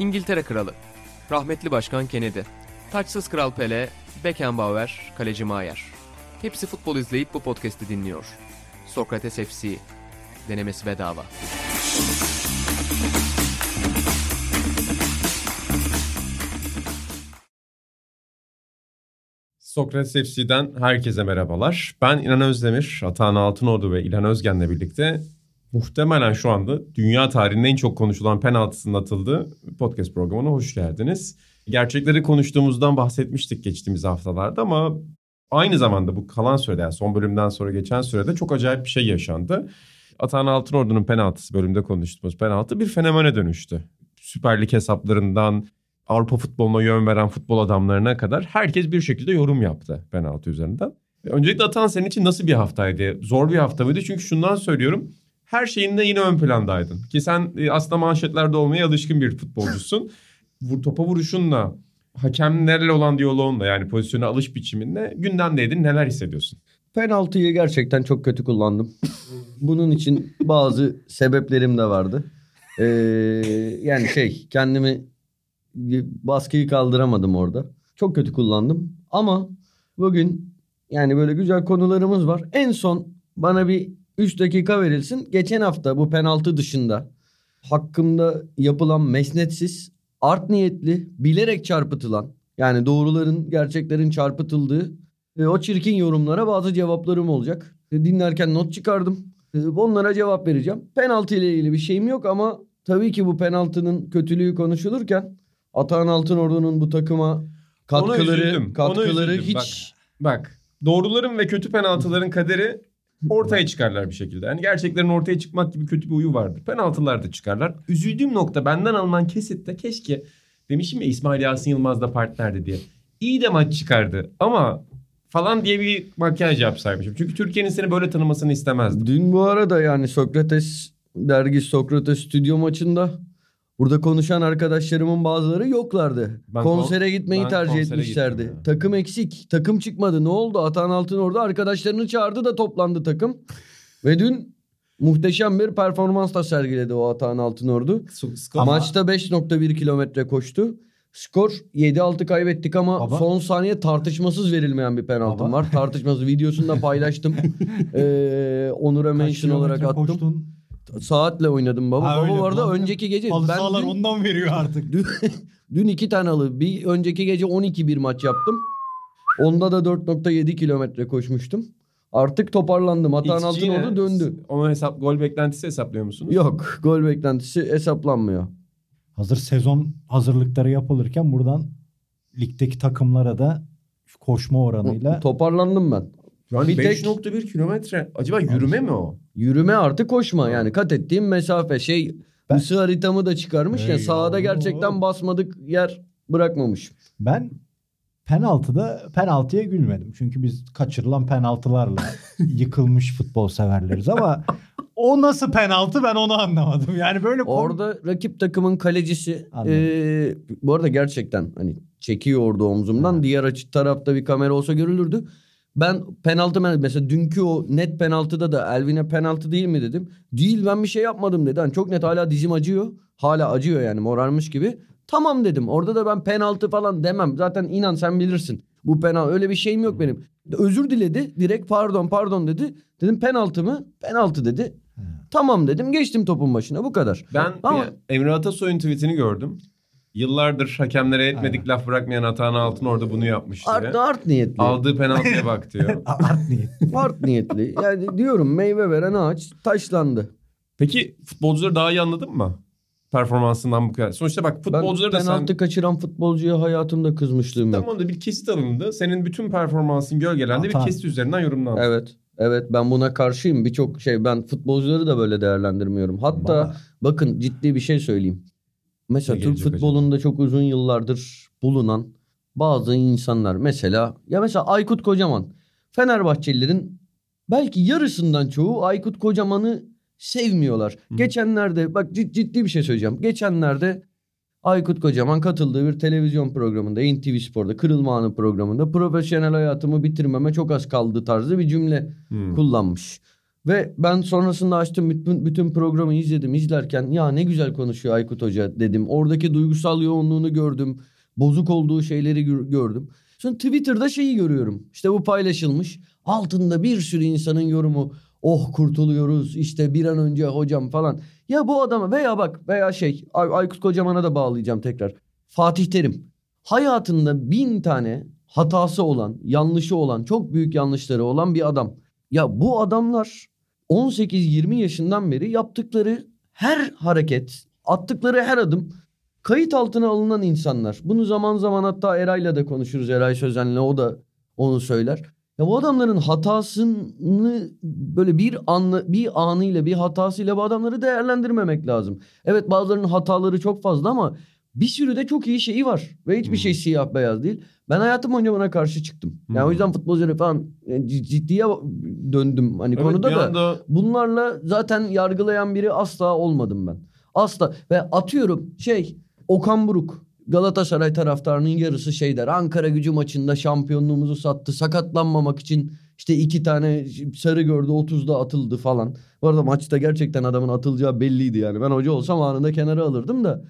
İngiltere Kralı, rahmetli Başkan Kennedy, taçsız Kral Pele, Beckenbauer, Kaleci Maier. Hepsi futbol izleyip bu podcast'i dinliyor. Sokrates FC, denemesi bedava. Sokrates FC'den herkese merhabalar. Ben İnan Özdemir, Atahan Altınordu ve İlhan Özgen'le birlikte muhtemelen şu anda dünya tarihinin en çok konuşulan penaltısının atıldığı podcast programına hoş geldiniz. Gerçekleri konuştuğumuzdan bahsetmiştik geçtiğimiz haftalarda ama aynı zamanda bu kalan sürede yani son bölümden sonra geçen sürede çok acayip bir şey yaşandı. Atahan Altınordu'nun penaltısı bölümde konuştuğumuz penaltı bir fenomene dönüştü. Süper Lig hesaplarından Avrupa futboluna yön veren futbol adamlarına kadar herkes bir şekilde yorum yaptı penaltı üzerinden. Öncelikle Atan senin için nasıl bir haftaydı? Zor bir hafta mıydı? Çünkü şundan söylüyorum. Her şeyinde yine ön plandaydın. Ki sen e, aslında manşetlerde olmaya alışkın bir futbolcusun. Vur, topa vuruşunla, hakemlerle olan diyaloğunla yani pozisyona alış biçiminle gündemdeydin. Neler hissediyorsun? Penaltıyı gerçekten çok kötü kullandım. Bunun için bazı sebeplerim de vardı. Ee, yani şey kendimi baskıyı kaldıramadım orada. Çok kötü kullandım. Ama bugün yani böyle güzel konularımız var. En son bana bir 3 dakika verilsin. Geçen hafta bu penaltı dışında hakkımda yapılan mesnetsiz, art niyetli, bilerek çarpıtılan yani doğruların, gerçeklerin çarpıtıldığı e, o çirkin yorumlara bazı cevaplarım olacak. E, dinlerken not çıkardım. E, onlara cevap vereceğim. Penaltı ile ilgili bir şeyim yok ama tabii ki bu penaltının kötülüğü konuşulurken Atahan Altınordu'nun bu takıma katkıları üzüldüm, katkıları üzüldüm. hiç Bak doğruların ve kötü penaltıların kaderi ortaya çıkarlar bir şekilde. Yani gerçeklerin ortaya çıkmak gibi kötü bir uyu vardır. Penaltılar da çıkarlar. Üzüldüğüm nokta benden alınan kesitte keşke demişim ya İsmail Yasin Yılmaz da partnerdi diye. İyi de maç çıkardı ama falan diye bir makyaj yapsaymışım. Çünkü Türkiye'nin seni böyle tanımasını istemezdim. Dün bu arada yani Sokrates dergi Sokrates stüdyo maçında burada konuşan arkadaşlarımın bazıları yoklardı. Ben konsere kon- gitmeyi ben tercih konsere etmişlerdi. gittim ya. Takım eksik. Takım çıkmadı. Ne oldu? Atahan Altın orada arkadaşlarını çağırdı da toplandı takım. Ve dün muhteşem bir performans da sergiledi o Atahan Altınordu. Ama Maçta 5.1 kilometre koştu. Skor 7-6 kaybettik ama Baba. son saniye tartışmasız verilmeyen bir penaltım Baba. var. Tartışmasız videosunu da paylaştım. ee, Onur'a mention olarak attım. koştun? Saatle oynadım baba. Ha, baba öyle. bu arada Ulan, önceki gece Halı ben sahalar dün, ondan veriyor artık. dün, dün iki tane alı. Bir önceki gece 12 bir maç yaptım. Onda da 4.7 kilometre koşmuştum. Artık toparlandım. Atan XG altın oldu döndü. Onu hesap gol beklentisi hesaplıyor musunuz? Yok gol beklentisi hesaplanmıyor. Hazır sezon hazırlıkları yapılırken buradan ligdeki takımlara da koşma oranıyla Toparlandım ben. Yani Bir tek- 5.1 kilometre. Acaba yürüme mi o? Yürüme artı koşma yani kat ettiğim mesafe şey Ben- ısı haritamı da çıkarmış ya Ey sahada yavrum. gerçekten basmadık yer bırakmamış. ben penaltıda penaltıya gülmedim. Çünkü biz kaçırılan penaltılarla yıkılmış futbol severleriz ama o nasıl penaltı ben onu anlamadım. Yani böyle Orada rakip takımın kalecisi Anladım. eee, bu arada gerçekten hani çekiyordu omzumdan. Ha. Diğer açı tarafta bir kamera olsa görülürdü. Ben penaltı mesela dünkü o net penaltıda da Elvin'e penaltı değil mi dedim. Değil ben bir şey yapmadım dedi. Hani çok net hala dizim acıyor. Hala acıyor yani morarmış gibi. Tamam dedim. Orada da ben penaltı falan demem. Zaten inan sen bilirsin. Bu penaltı öyle bir şeyim yok benim. Özür diledi. Direkt pardon pardon dedi. Dedim penaltı mı? Penaltı dedi. Tamam dedim. Geçtim topun başına. Bu kadar. Ben Ama- Emre Atasoy'un tweetini gördüm. Yıllardır hakemlere etmedik laf bırakmayan Atahan Altın orada bunu yapmış diye. Art, art niyetli. Aldığı penaltıya bak diyor. Art niyet. art niyetli. Yani diyorum meyve veren ağaç taşlandı. Peki futbolcuları daha iyi anladın mı? Performansından bu kadar. Sonuçta bak futbolcuları ben da sen... penaltı kaçıran futbolcuya hayatımda kızmışlığım yok. Tamam da bir kesit alındı. Senin bütün performansın gölgelendi bir Atan. kesit üzerinden yorumlandı. Evet. Evet ben buna karşıyım. Birçok şey ben futbolcuları da böyle değerlendirmiyorum. Hatta Baba. bakın ciddi bir şey söyleyeyim. Mesela Türk gelecek futbolunda çok uzun yıllardır bulunan bazı insanlar mesela ya mesela Aykut Kocaman Fenerbahçelilerin belki yarısından çoğu Aykut Kocaman'ı sevmiyorlar. Hı. Geçenlerde bak cid- ciddi bir şey söyleyeceğim. Geçenlerde Aykut Kocaman katıldığı bir televizyon programında NTV Spor'da Kırılma Anı programında profesyonel hayatımı bitirmeme çok az kaldı tarzı bir cümle Hmm. kullanmış. Ve ben sonrasında açtım bütün, bütün programı izledim. İzlerken ya ne güzel konuşuyor Aykut Hoca dedim. Oradaki duygusal yoğunluğunu gördüm. Bozuk olduğu şeyleri gör- gördüm. Sonra Twitter'da şeyi görüyorum. İşte bu paylaşılmış. Altında bir sürü insanın yorumu. Oh kurtuluyoruz işte bir an önce hocam falan. Ya bu adama veya bak veya şey Ay- Aykut Kocaman'a da bağlayacağım tekrar. Fatih Terim. Hayatında bin tane hatası olan, yanlışı olan, çok büyük yanlışları olan bir adam. Ya bu adamlar 18-20 yaşından beri yaptıkları her hareket, attıkları her adım kayıt altına alınan insanlar. Bunu zaman zaman hatta Eray'la da konuşuruz. Eray Sözen'le o da onu söyler. Ya bu adamların hatasını böyle bir anla, bir anıyla bir hatasıyla bu adamları değerlendirmemek lazım. Evet bazılarının hataları çok fazla ama bir sürü de çok iyi şeyi var. Ve hiçbir Hmm. şey siyah beyaz değil. Ben hayatım boyunca buna karşı çıktım. Yani o Hmm. yüzden futbolcuları falan e, ciddiye döndüm hani Evet, konuda da. anda Bunlarla zaten yargılayan biri asla olmadım ben. Asla. Ve atıyorum şey Okan Buruk Galatasaray taraftarının yarısı şey der. Ankara gücü maçında şampiyonluğumuzu sattı. Sakatlanmamak için işte iki tane sarı gördü 30'da atıldı falan. Bu arada maçta gerçekten adamın atılacağı belliydi yani. Ben hoca olsam anında kenara alırdım da.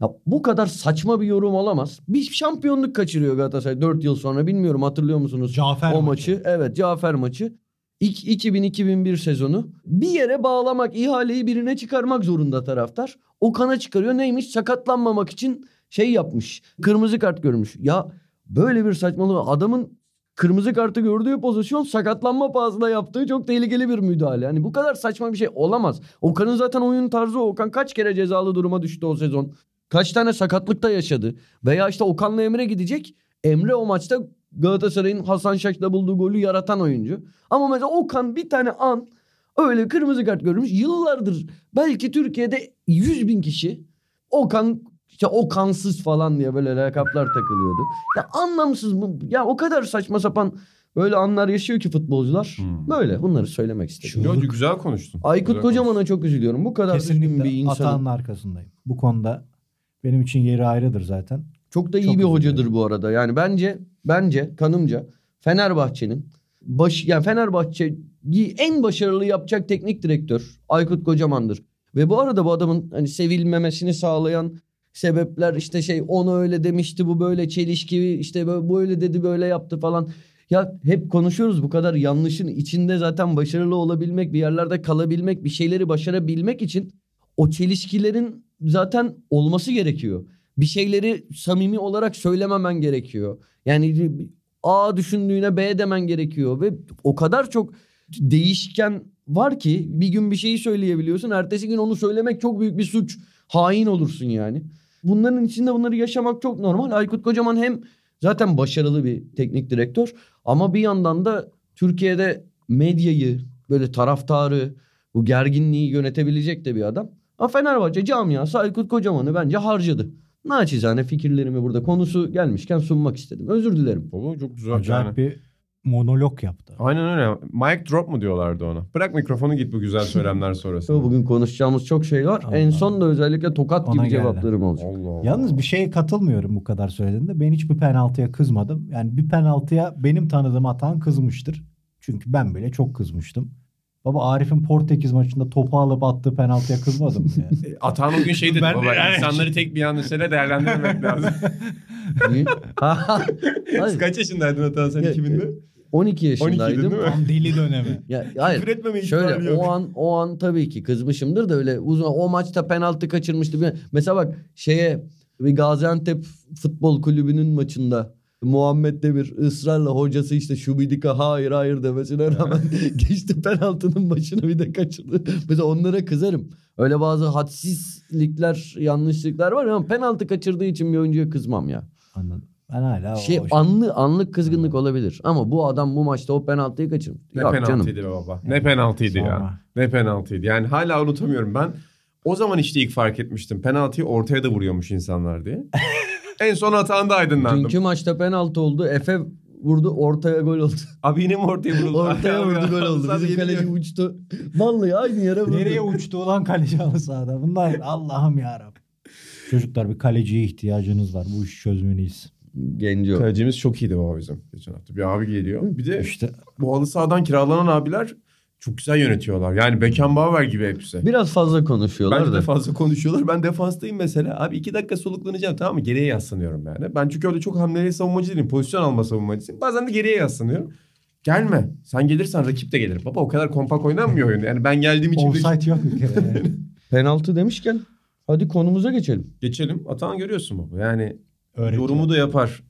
Ya bu kadar saçma bir yorum olamaz. Bir şampiyonluk kaçırıyor Galatasaray 4 yıl sonra. Bilmiyorum hatırlıyor musunuz? Cafer o maçı. Evet Cafer maçı. İlk 2000-2001 sezonu. Bir yere bağlamak, ihaleyi birine çıkarmak zorunda taraftar. Okan'a çıkarıyor. Neymiş? Sakatlanmamak için şey yapmış. Kırmızı kart görmüş. Ya böyle bir saçmalığı adamın kırmızı kartı gördüğü pozisyon sakatlanma pahasına yaptığı çok tehlikeli bir müdahale. Yani bu kadar saçma bir şey olamaz. Okan'ın zaten oyun tarzı o. Okan kaç kere cezalı duruma düştü o sezon. Kaç tane sakatlık da yaşadı. Veya işte Okan'la Emre gidecek. Emre o maçta Galatasaray'ın Hasan Şaş'la bulduğu golü yaratan oyuncu. Ama mesela Okan bir tane an öyle kırmızı kart görmüş. Yıllardır belki Türkiye'de 100 bin kişi Okan işte Okansız falan diye böyle lakaplar takılıyordu. Ya anlamsız mı? Ya o kadar saçma sapan böyle anlar yaşıyor ki futbolcular. Hmm. Böyle bunları söylemek istedim. Yo, güzel konuştun. Aykut Güzel Kocaman'a çok üzülüyorum. Bu kadar üzgün bir Kesinlikle insanın. Atahan'ın arkasındayım. Bu konuda benim için yeri ayrıdır zaten. Çok da iyi Çok bir hocadır bu arada. Yani bence bence kanımca Fenerbahçe'nin baş yani Fenerbahçe'yi en başarılı yapacak teknik direktör Aykut Kocaman'dır. Ve bu arada bu adamın hani sevilmemesini sağlayan sebepler işte şey onu öyle demişti bu böyle çelişki işte böyle, böyle dedi böyle yaptı falan. Ya hep konuşuyoruz bu kadar yanlışın içinde zaten başarılı olabilmek, bir yerlerde kalabilmek, bir şeyleri başarabilmek için o çelişkilerin zaten olması gerekiyor. Bir şeyleri samimi olarak söylememen gerekiyor. Yani A düşündüğüne B demen gerekiyor ve o kadar çok değişken var ki bir gün bir şeyi söyleyebiliyorsun. Ertesi gün onu söylemek çok büyük bir suç. Hain olursun yani. Bunların içinde bunları yaşamak çok normal. Aykut Kocaman hem zaten başarılı bir teknik direktör ama bir yandan da Türkiye'de medyayı böyle taraftarı bu gerginliği yönetebilecek de bir adam. Ama Fenerbahçe camiası Aykut Kocaman'ı bence harcadı. Naçizane fikirlerimi burada konusu gelmişken sunmak istedim. Özür dilerim. Baba çok güzel Acayip yani. bir monolog yaptı. Aynen öyle. Mic drop mu diyorlardı ona? Bırak mikrofonu git bu güzel söylemler sonrasında. Bugün konuşacağımız çok şey var. Allah en son da özellikle tokat Ona gibi geldi. cevaplarım olacak. Allah Allah. Yalnız bir şeye katılmıyorum bu kadar söylediğinde. Ben hiçbir penaltıya kızmadım. Yani bir penaltıya benim tanıdığım atan kızmıştır. Çünkü ben bile çok kızmıştım. Baba Arif'in Portekiz maçında topu alıp attığı penaltıya kızmadım mı ya? Atan o gün şey dedi Ben baba yani- insanları tek bir yanlışıyla değerlendirmemek lazım. Niye? Kaç yaşındaydın Atan sen Ya, 2000'de? 12 yaşındaydım. değil mi? Tam deli dönemi. Ya, hayır. Küfür etmeme Şöyle yok. o an o an tabii ki kızmışımdır da öyle uzun o maçta penaltı kaçırmıştı. Mesela bak şeye bir Gaziantep Futbol Kulübü'nün maçında Muhammed Demir ısrarla hocası işte Şubidika hayır hayır demesine rağmen geçti penaltının başına bir de kaçırdı. Mesela onlara kızarım. Öyle bazı hadsizlikler, yanlışlıklar var ama penaltı kaçırdığı için bir oyuncuya kızmam ya. Anladım. Ben hala o- Şey o anlı anlık kızgınlık olabilir ama bu adam bu maçta o penaltıyı kaçırmış. Ne Yok canım. penaltıydı be baba. Ne penaltıydı ya. Sonra. Ne penaltıydı. Yani hala unutamıyorum ben. O zaman işte ilk fark etmiştim. Penaltıyı ortaya da vuruyormuş insanlar diye. en son hatanda aydınlandım. Dünkü maçta penaltı oldu. Efe vurdu ortaya gol oldu. Abi yine mi ortaya vuruldu? ortaya vurdu gol oldu. Bizim kaleci uçtu. Vallahi aynı yere vurdu. Nereye uçtu ulan kaleci halı sahada? Bunlar Allah'ım yarabbim. Çocuklar bir kaleciye ihtiyacınız var. Bu işi çözmeliyiz. Genco. Kalecimiz çok iyiydi baba bizim geçen hafta. Bir abi geliyor. Bir de İşte bu halı sahadan kiralanan abiler Çok güzel yönetiyorlar. Yani Beckenbauer gibi hepsi. Biraz fazla konuşuyorlar Bence da. de fazla konuşuyorlar. Ben defanstayım mesela. Abi iki dakika soluklanacağım tamam mı? Geriye yaslanıyorum yani. Ben çünkü öyle çok hamleli savunmacı değilim. Pozisyon alma savunmacısıyım. Bazen de geriye yaslanıyorum. Gelme. Sen gelirsen rakip de gelir. Baba o kadar kompak oynanmıyor oyun. Yani ben geldiğim için... Offside yok bir kere. yani. Penaltı demişken hadi konumuza geçelim. Geçelim. Atan görüyorsun baba. Yani Öğretiyor. yorumu da yapar.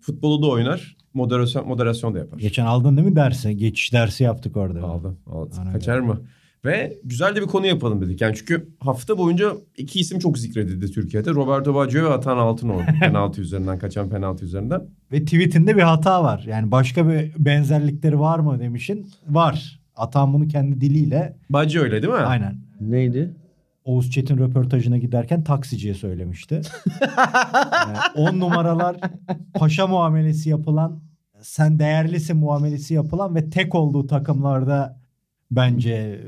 Futbolu da oynar. Moderasyon, moderasyon da yapar. Geçen aldın değil mi dersi? Geçiş dersi yaptık orada. Aldım. aldım. Kaçar mı? Ve güzel de bir konu yapalım dedik. Yani çünkü hafta boyunca iki isim çok zikredildi Türkiye'de. Roberto Baggio ve Atan Altınordu. penaltı üzerinden kaçan penaltı üzerinden. Ve tweetinde bir hata var. Yani başka bir benzerlikleri var mı demişin. Var. Atan bunu kendi diliyle Baggio öyle değil mi? aynen. Neydi? Oğuz Çetin röportajına giderken taksiciye söylemişti. 10 numaralar paşa muamelesi yapılan, sen değerlisin muamelesi yapılan ve tek olduğu takımlarda bence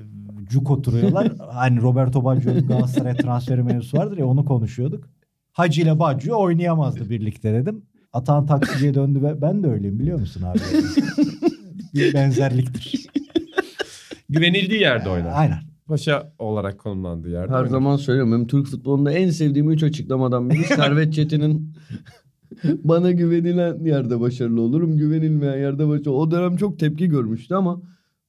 cuk oturuyorlar. hani Roberto Baggio'nun Galatasaray transferi mevzusu vardır ya onu konuşuyorduk. Hacı ile Baggio oynayamazdı birlikte dedim. Atan taksiciye döndü ve ben de öyleyim biliyor musun abi? bir benzerliktir. Güvenildiği yerde oynar. Aynen. Paşa olarak konumlandığı yerde Her zaman söylüyorum. Benim Türk futbolunda en sevdiğim üç açıklamadan biri Servet Çetin'in bana güvenilen yerde başarılı olurum. Güvenilmeyen yerde başarılı. O dönem çok tepki görmüştü ama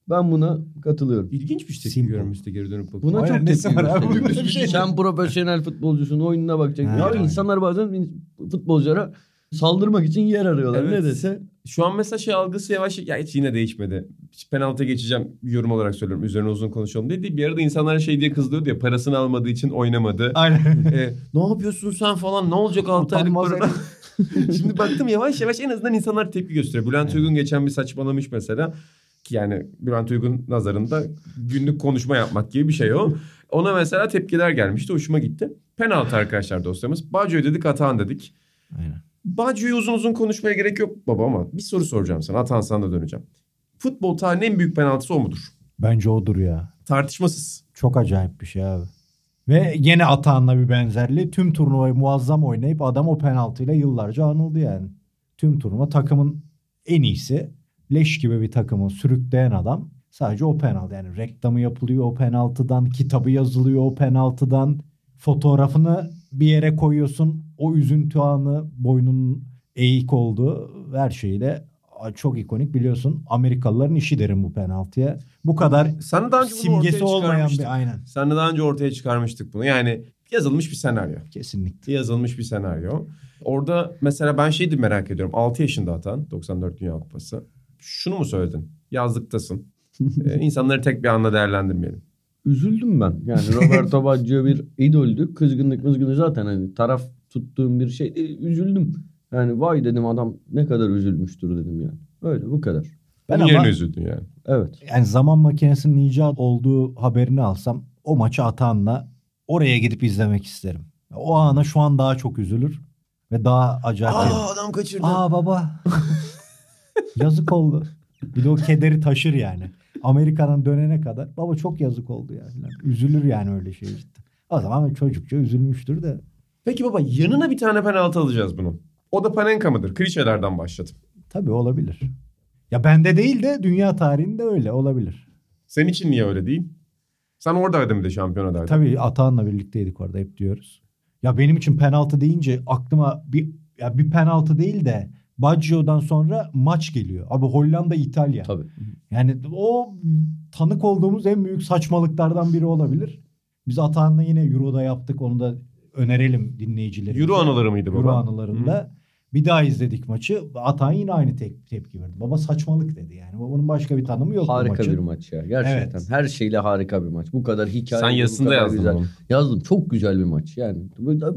ben buna katılıyorum. İlginç bir şey Simple. görmüştü geri dönüp bakıp. Buna Aynen, çok tepki bir şey Sen profesyonel futbolcusun oyununa bakacaksın. Ha, Ya aynen. insanlar bazen futbolculara saldırmak için yer arıyorlar. Evet. Ne dese Şu an mesela şey algısı yavaş ya hiç yine değişmedi. Hiç penaltıya geçeceğim yorum olarak söylüyorum. Üzerine uzun konuşalım dedi. Bir arada insanlara şey diye kızıyordu ya parasını almadığı için oynamadı. Aynen. e, ne yapıyorsun sen falan ne olacak 6 aylık parada? Şimdi baktım yavaş yavaş en azından insanlar tepki gösteriyor. Bülent Uygun geçen bir saçmalamış mesela. Ki yani Bülent Uygun nazarında günlük konuşma yapmak gibi bir şey o. Ona mesela tepkiler gelmişti. Hoşuma gitti. Penaltı arkadaşlar dosyamız. Baggio dedik Atahan dedik. Aynen. Baggio'yu uzun uzun konuşmaya gerek yok baba ama bir soru soracağım sana. Atahan sana da döneceğim. Futbol tarihinin en büyük penaltısı o mudur? Bence odur ya. Tartışmasız. Çok acayip bir şey abi. Ve gene Atahan'la bir benzerliği. Tüm turnuvayı muazzam oynayıp adam o penaltıyla yıllarca anıldı yani. Tüm turnuva takımın en iyisi. Leş gibi bir takımı sürükleyen adam. Sadece o penaltı yani reklamı yapılıyor o penaltıdan, kitabı yazılıyor o penaltıdan. Fotoğrafını bir yere koyuyorsun. O üzüntü anı boynunun eğik olduğu her şeyle çok ikonik biliyorsun. Amerikalıların işi derim bu penaltıya. Bu kadar Sen daha önce simgesi olmayan bir aynen. Sen de daha önce ortaya çıkarmıştık bunu. Yani yazılmış bir senaryo. Kesinlikle. yazılmış bir senaryo. Orada mesela ben şeyi de merak ediyorum. 6 yaşında atan 94 Dünya Kupası. Şunu mu söyledin? Yazlıktasın. ee, insanları tek bir anda değerlendirmeyelim. üzüldüm ben. Yani Roberto Baggio bir idoldü. Kızgınlık mızgını zaten hani taraf tuttuğum bir şeydi. Üzüldüm. Yani vay dedim adam ne kadar üzülmüştür dedim yani. Öyle bu kadar. Ben ama- yerine üzüldün yani. Evet. Yani zaman makinesinin icat olduğu haberini alsam o maçı Atahan'la oraya gidip izlemek isterim. O ana şu an daha çok üzülür ve daha acayip. Aa, adam kaçırdı. baba. yazık oldu. Bir de o kederi taşır yani. Amerika'dan dönene kadar baba çok yazık oldu ya. falan. Üzülür yani öyle şey işte. O zaman çocukça üzülmüştür de. Peki baba yanına bir tane penaltı alacağız bunun. O da Panenka mıdır? Klişelerden başladım. Tabii olabilir. Ya bende değil de dünya tarihinde öyle olabilir. Senin için niye öyle değil? Sen oradaydın bir de şampiyon adaydın. Tabii Atahan'la birlikteydik orada hep diyoruz. Ya benim için penaltı deyince aklıma bir ya bir penaltı değil de Baggio'dan sonra maç geliyor. Abi Hollanda İtalya. Tabii. Yani o tanık olduğumuz en büyük saçmalıklardan biri olabilir. Biz Atahan'la yine Euro'da yaptık. Onu da önerelim dinleyicilerimize. Euro anıları mıydı baba? Euro anılarında. Bir daha izledik maçı. Atahan yine aynı tek, tepki verdi. Baba saçmalık dedi yani. Bunun başka bir tanımı yok bu Harika maçın. bir maç ya. Gerçekten. Evet. Her şeyle harika bir maç. Bu kadar hikaye. Sen yazısında yazdın güzel. onu. Yazdım. Çok güzel bir maç. Yani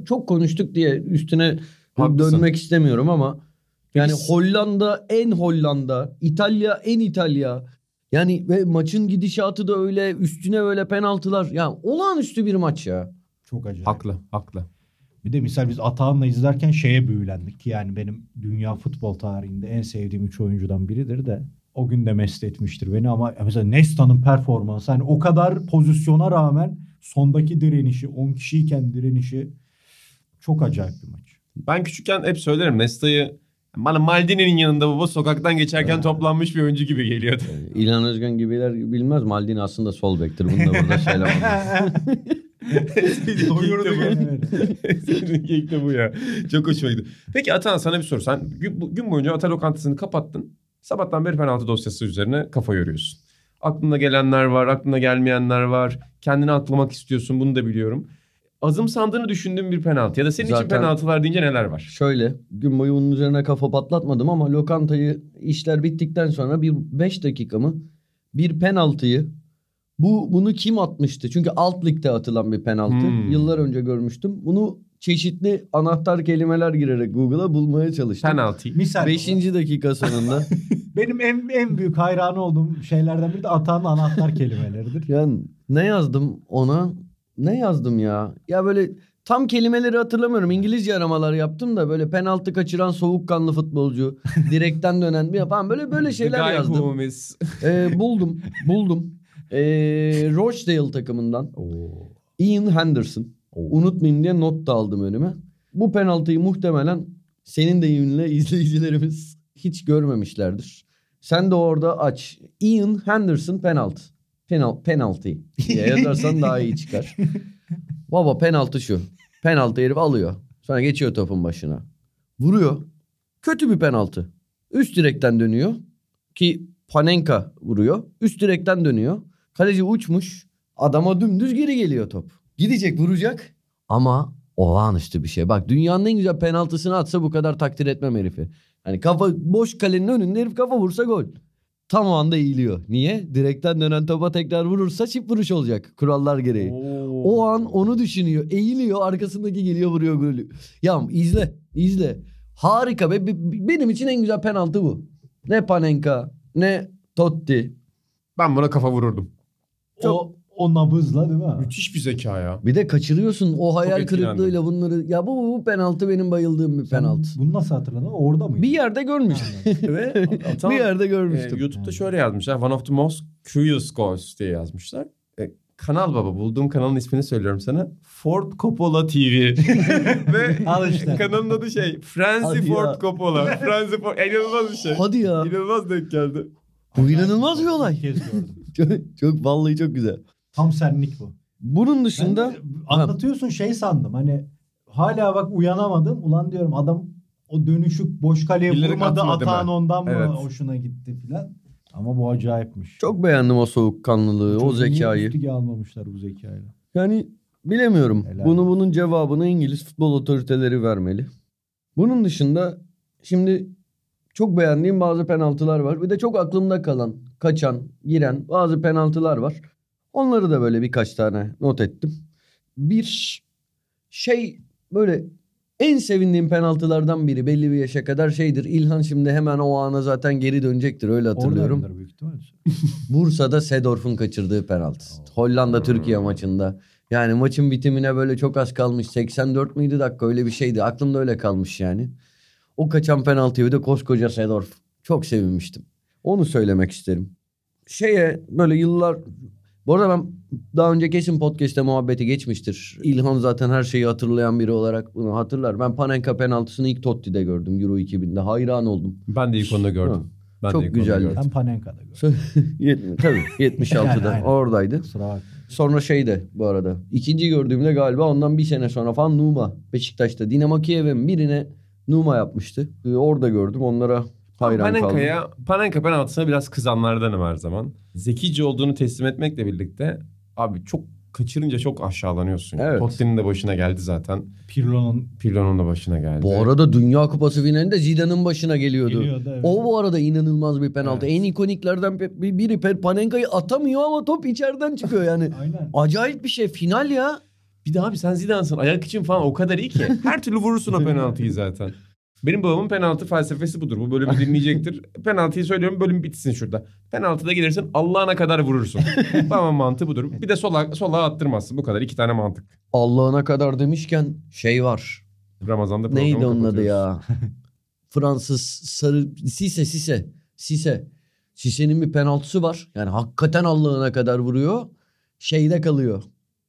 çok konuştuk diye üstüne Haklısın. dönmek istemiyorum ama yani Peki- Hollanda en Hollanda, İtalya en İtalya. Yani ve maçın gidişatı da öyle üstüne böyle penaltılar. Yani olağanüstü bir maç ya. Çok acayip. Haklı, haklı. Bir de misal biz Atahan'la izlerken şeye büyülendik ki yani benim dünya futbol tarihinde en sevdiğim 3 oyuncudan biridir de o gün de mest etmiştir beni ama mesela Nesta'nın performansı hani o kadar pozisyona rağmen sondaki direnişi 10 kişiyken direnişi çok acayip bir maç. Ben küçükken hep söylerim Nesta'yı Bana Maldini'nin yanında baba sokaktan geçerken toplanmış bir oyuncu gibi geliyordu. İlhan Özgen gibiler bilmez. Maldini aslında sol bektir. Bunu da burada söylemem. Senin geyik de bu ya. Çok hoşuma gitti. Peki Atan sana bir soru. Sen gün, boyunca Ata lokantasını kapattın. Sabahtan beri penaltı dosyası üzerine kafa yoruyorsun. Aklına gelenler var, aklına gelmeyenler var. Kendini atlamak istiyorsun bunu da biliyorum. Azımsandığını düşündüğün bir penaltı ya da senin için Zaten- penaltılar deyince neler var? Şöyle gün boyu bunun üzerine kafa patlatmadım ama lokantayı işler bittikten sonra bir 5 dakika mı bir penaltıyı bu bunu kim atmıştı? Çünkü alt ligde atılan bir penaltı. Hmm. Yıllar önce görmüştüm. Bunu çeşitli anahtar kelimeler girerek Google'a bulmaya çalıştım. Penaltı. Misal. 5. dakika sonunda. Benim en, en büyük hayranı olduğum şeylerden biri de Atan'ın anahtar kelimeleridir. yani ne yazdım ona? Ne yazdım ya? Ya böyle tam kelimeleri hatırlamıyorum. İngilizce aramalar yaptım da böyle penaltı kaçıran soğukkanlı futbolcu, direkten dönen bir falan böyle böyle şeyler The guy yazdım. Ee, buldum. Buldum. Ee, Rochdale takımından Ian Henderson. Unutmayayım diye not da aldım önüme. Bu penaltıyı muhtemelen senin deyimle izleyicilerimiz hiç görmemişlerdir. Sen de orada aç. Ian Henderson penaltı. Penal, penalty diye yazarsan daha iyi çıkar. Baba penaltı şu. Penaltı herif alıyor. Sonra geçiyor topun başına. Vuruyor. Kötü bir penaltı. Üst direkten dönüyor. Ki Panenka vuruyor. Üst direkten dönüyor. Kaleci uçmuş. Adama dümdüz geri geliyor top. Gidecek vuracak. Ama olağanüstü bir şey. Bak dünyanın en güzel penaltısını atsa bu kadar takdir etmem herifi. Hani kafa boş kalenin önünde herif kafa vursa gol. Tam o anda eğiliyor. Niye? Direkten dönen topa tekrar vurursa çift vuruş olacak kurallar gereği. O an onu düşünüyor. Eğiliyor arkasındaki geliyor vuruyor golü. Ya izle izle. Harika. Be- Benim için en güzel penaltı bu. Ne Panenka ne Totti. Ben buna kafa vururdum. O, o nabızla değil mi? Müthiş bir zeka ya. Bir de kaçırıyorsun o hayal kırıklığıyla bunları. Ya bu, bu penaltı benim bayıldığım bir Sen penaltı. Bunu nasıl hatırladın? Orada mıydı? Bir yerde görmüştüm. Ve Atan- bir yerde Ee, görmüştüm. YouTube'da şöyle yazmışlar. One of the most curious goals diye yazmışlar. Ee, kanal baba bulduğum kanalın ismini söylüyorum sana. Ford Coppola TV. Ve Al işte. kanalın adı şey Francis Hadi Ford ya. Coppola. Francis Ford. İnanılmaz bir şey. Hadi ya. İnanılmaz denk geldi. Bu inanılmaz bir Bir olay. çok, çok vallahi çok güzel. Tam senlik bu. Bunun Ben dışında de anlatıyorsun şey sandım hani hala bak uyanamadım. Ulan diyorum adam o dönüşük boş kaleye Bilerek vurmadı atağın ondan mı Evet. hoşuna gitti filan. Ama bu acayipmiş. çok beğendim o soğukkanlılığı, o Çocuğu niye zekayı. lige almamışlar bu zekayla. Yani bilemiyorum. Helal. Bunu bunun cevabını İngiliz futbol otoriteleri vermeli. Bunun dışında şimdi çok beğendiğim bazı penaltılar var. Bir de çok aklımda kalan, kaçan, giren bazı penaltılar var. Onları da böyle birkaç tane not ettim. Bir şey böyle en sevindiğim penaltılardan biri belli bir yaşa kadar şeydir. İlhan şimdi hemen o ana zaten geri dönecektir öyle hatırlıyorum. Büyük. Bursa'da Sedorf'un kaçırdığı penaltı. Hollanda Türkiye maçında. Yani maçın bitimine böyle çok az kalmış. 84 miydi dakika öyle bir şeydi. Aklımda öyle kalmış yani. O kaçan penaltıyı de koskoca Sedorf. Çok sevinmiştim. Onu söylemek isterim. Şeye böyle yıllar... Bu arada ben daha önce kesin podcast'te muhabbeti geçmiştir. İlhan zaten her şeyi hatırlayan biri olarak bunu hatırlar. Ben Panenka penaltısını ilk Totti'de gördüm Euro 2000'de. Hayran oldum. Ben de ilk onu gördüm. Ha. Ben Çok de güzeldi. Ben Panenka'da gördüm. Tabii 76'da Yani aynen. oradaydı. Kusura bakma. Sonra şeyde bu arada. ikinci gördüğümde galiba ondan bir sene sonra falan Numa. Beşiktaş'ta. Dinamo Kiev'in birine Numa yapmıştı. Ee, orada gördüm. Onlara hayran kaldım. Panenka'ya, Panenka penaltısına biraz kızanlardanım her zaman. Zekice olduğunu teslim etmekle birlikte abi çok kaçırınca çok aşağılanıyorsun. Evet. Tottenham'ın da başına geldi zaten. Pirlo'nun Pirlo'nun da başına geldi. Bu arada Dünya Kupası finalinde Zidane'ın başına geliyordu. geliyordu. Evet. O bu arada inanılmaz bir penaltı. Evet. En ikoniklerden bir- bir- biri Panenka'yı atamıyor ama top içeriden çıkıyor yani. Aynen. Acayip bir şey. Final ya. Bir de abi sen Zidane'sın. Ayak için falan o kadar iyi ki. Her türlü vurursun o penaltıyı zaten. Benim babamın penaltı felsefesi budur. Bu bölümü dinleyecektir. Penaltıyı söylüyorum bölüm bitsin şurada. Penaltıda gelirsin Allah'ına kadar vurursun. Babamın mantığı budur. Bir de sola, sola attırmazsın. Bu kadar. İki tane mantık. Allah'ına kadar demişken şey var. Ramazan'da programı Neydi onun adı ya? Fransız sarı Sise Sise Sise. Sise'nin bir penaltısı var. Yani hakikaten Allah'ına kadar vuruyor. Şeyde kalıyor.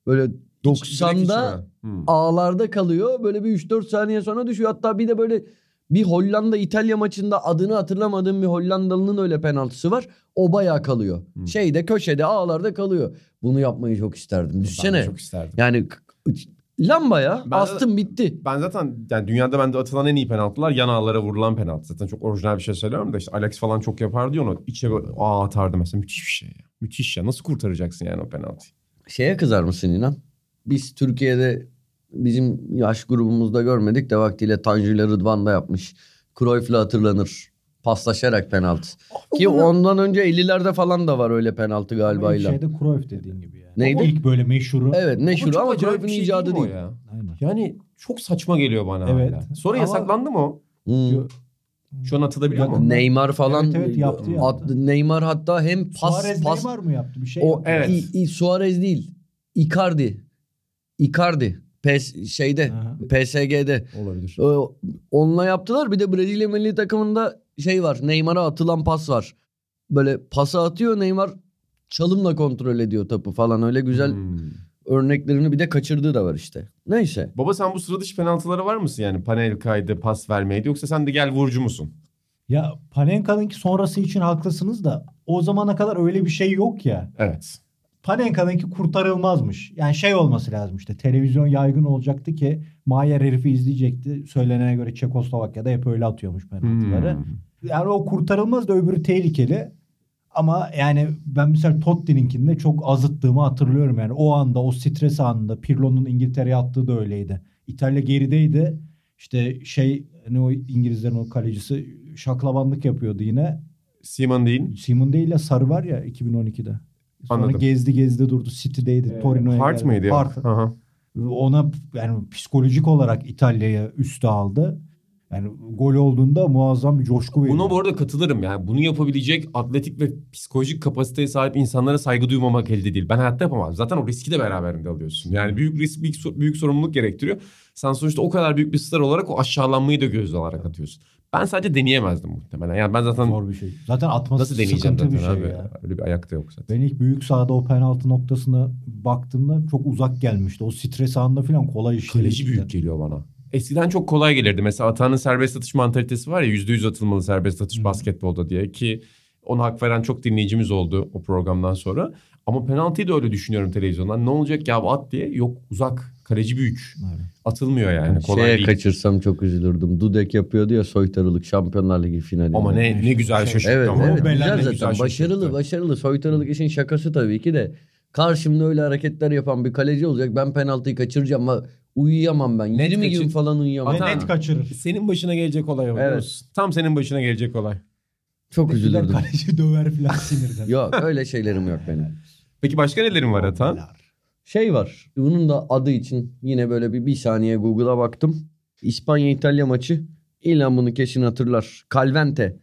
Böyle Hiç direkt 90'da içine. Hmm. ağlarda kalıyor. Böyle bir 3-4 saniye sonra düşüyor. Hatta bir de böyle Bir Hollanda İtalya maçında adını hatırlamadığım bir Hollandalı'nın öyle penaltısı var. O bayağı kalıyor. Hmm. Şeyde köşede ağlarda kalıyor. Bunu yapmayı çok isterdim. Ben de Düşünsene. çok isterdim. Yani k- lamba ya. Ben de- Astım bitti. Ben zaten yani dünyada bende atılan en iyi penaltılar yan ağlara vurulan penaltı. Zaten çok orijinal bir şey söylüyorum da işte Alex falan çok yapardı ya onu. İçe aa atardı mesela. Müthiş bir şey ya. Müthiş ya. Nasıl kurtaracaksın yani o penaltıyı? Şeye kızar mısın inan? Biz Türkiye'de bizim yaş grubumuzda görmedik de vaktiyle Tanju ile Rıdvan da yapmış. Cruyff'la hatırlanır. Paslaşarak penaltı. Ki ondan önce 50'lerde falan da var öyle penaltı galiba. Ama şeyde Cruyff dediğin gibi yani. Neydi? O ilk böyle meşhuru. Evet çok ama acayip Cruyff'un şey icadı değil. ya. Aynen. Yani çok saçma geliyor bana Evet. hala. Sonra Ama- yasaklandı mı o? Hmm. Şu an atılabiliyor mu? Neymar falan Evet, evet, yaptı ya. at- Neymar hatta hem pas Suarez pas Neymar mı yaptı bir şey? o yaptı. Evet. İ- İ- Suarez değil. Icardi. Icardi. PES şeyde Aha. PSG'de. Olabilir. Ee, Onunla yaptılar. Bir de Brezilya milli takımında şey var. Neymar'a atılan pas var. Böyle pası atıyor Neymar çalımla kontrol ediyor topu falan. Öyle güzel Hmm. örneklerini bir de kaçırdığı da var işte. Neyse. Baba sen bu sıra dışı penaltılara var mısın yani? Panel kaydı, pas vermeydi yoksa sen de gel vurucu musun? Ya Panenka'nınki sonrası için haklısınız da o zamana kadar öyle bir şey yok ya. Evet. Panenka'nınki kurtarılmazmış. Yani şey olması lazım işte televizyon yaygın olacaktı ki Mayer herifi izleyecekti. Söylenene göre Çekoslovakya'da hep öyle atıyormuş penaltıları. Hmm. Yani o kurtarılmaz da öbürü tehlikeli. Ama yani ben mesela Totti'ninkinde çok azıttığımı hatırlıyorum yani. O anda o stres anında Pirlo'nun İngiltere'ye attığı da öyleydi. İtalya gerideydi. İşte şey hani o İngilizlerin o kalecisi şaklabanlık yapıyordu yine. Simon değil. Simon değil ya sarı var ya 2012'de. Sonra Anladım. gezdi gezdi durdu. City'deydi. Torino'ya Hart geldi. mıydı? Hart. Aha. Ona yani psikolojik olarak İtalya'ya üstü aldı. Yani gol olduğunda muazzam bir coşku veriyor. Buna bu arada katılırım yani. Bunu yapabilecek atletik ve psikolojik kapasiteye sahip insanlara saygı duymamak elde değil. Ben hayatta yapamam. Zaten o riski de beraberinde alıyorsun. Yani büyük risk, büyük, büyük sorumluluk gerektiriyor. Sen sonuçta o kadar büyük bir star olarak o aşağılanmayı da göz alarak atıyorsun. Ben sadece deneyemezdim muhtemelen. Yani ben zaten Zor bir şey. Zaten atması nasıl deneyeceğim zaten bir şey abi? ya. Öyle bir ayakta yok zaten. Ben ilk büyük sahada o penaltı noktasına baktığımda çok uzak gelmişti. O stres anında falan kolay işledi. Kaleci büyük geliyor bana. Eskiden çok kolay gelirdi. Mesela Atan'ın serbest atış mantalitesi var ya %100 atılmalı serbest atış Hı. basketbolda diye ki ona hak veren çok dinleyicimiz oldu o programdan sonra. Ama penaltıyı da öyle düşünüyorum televizyondan. Ne olacak ya at diye. Yok uzak. Kaleci büyük. Evet. Atılmıyor yani. Kolay Şeye değil. kaçırsam çok üzülürdüm. Dudek yapıyordu ya soytarılık Şampiyonlar Ligi finalinde. Ama ne ne güzel şaşırttı Evet ama. evet güzel ne zaten güzel başarılı şaşırttı. başarılı soytarılık işin şakası tabii ki de karşımda öyle hareketler yapan bir kaleci olacak ben penaltıyı kaçıracağım ama uyuyamam ben Net 20 gün kaçır- falan uyuyamam. Ve Atan- net kaçırır. Senin başına gelecek olay o. biliyor Evet. Tam senin başına gelecek olay. Çok Gider üzülürdüm. Kaleci döver falan sinirden. Yok öyle şeylerim yok benim. Peki başka nelerin var Atan? Şey var bunun da adı için yine böyle bir, bir saniye Google'a baktım. İspanya-İtalya maçı İlan bunu kesin hatırlar. Calvente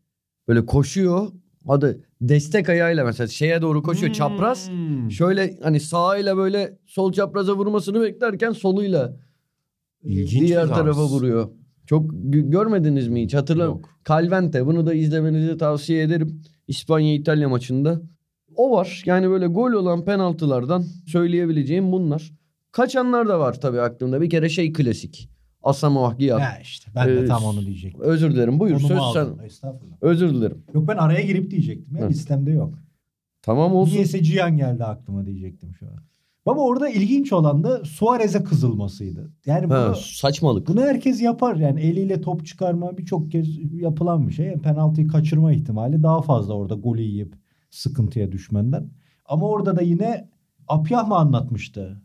böyle koşuyor adı destek ayağıyla mesela şeye doğru koşuyor çapraz. Hmm. Şöyle hani sağıyla böyle sol çapraza vurmasını beklerken soluyla İlginç diğer tarafa vuruyor. Çok gö- görmediniz mi hiç? Hatırlamıyorum. Calvente bunu da izlemenizi tavsiye ederim. İspanya-İtalya maçında. O var. Yani böyle gol olan penaltılardan söyleyebileceğim bunlar. Kaçanlar da var tabii aklımda. Bir kere şey klasik. Asamoah Gyan. Ya işte ben de Ee, tam onu diyecektim. Özür dilerim. Buyur Konumu söz aldım. sen. Estağfurullah. Özür dilerim. Yok ben araya girip diyecektim. Ya Hı. listemde yok. Tamam olsun. Niyeyse Cihan geldi aklıma diyecektim şu an. Baba orada ilginç olan da Suarez'e kızılmasıydı. Yani bunu, Ha, saçmalık. bunu herkes yapar. Yani eliyle top çıkarma birçok kez yapılan bir şey. Yani penaltıyı kaçırma ihtimali daha fazla orada golü yiyip sıkıntıya düşmenden. Ama orada da yine Apyah mı anlatmıştı?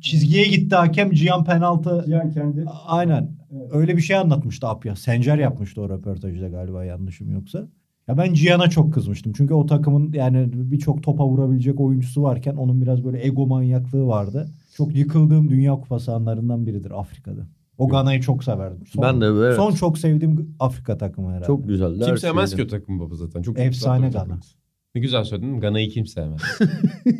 Çizgiye gitti hakem Cihan penaltı. Cihan kendi. Aynen. Evet. Öyle bir şey anlatmıştı Apya. Sencer yapmıştı o röportajda galiba yanlışım yoksa. Ya ben Cihan'a çok kızmıştım. Çünkü o takımın yani birçok topa vurabilecek oyuncusu varken onun biraz böyle ego manyaklığı vardı. Çok yıkıldığım Dünya Kupası anlarından biridir Afrika'da. O Gana'yı çok severdim. Son, Ben de evet. Son çok sevdiğim Afrika takımı herhalde. Çok güzel. Kim sevmez ki o takım baba zaten. Çok Efsane. Gana. Ne güzel söyledin. Gana'yı kim sevmez?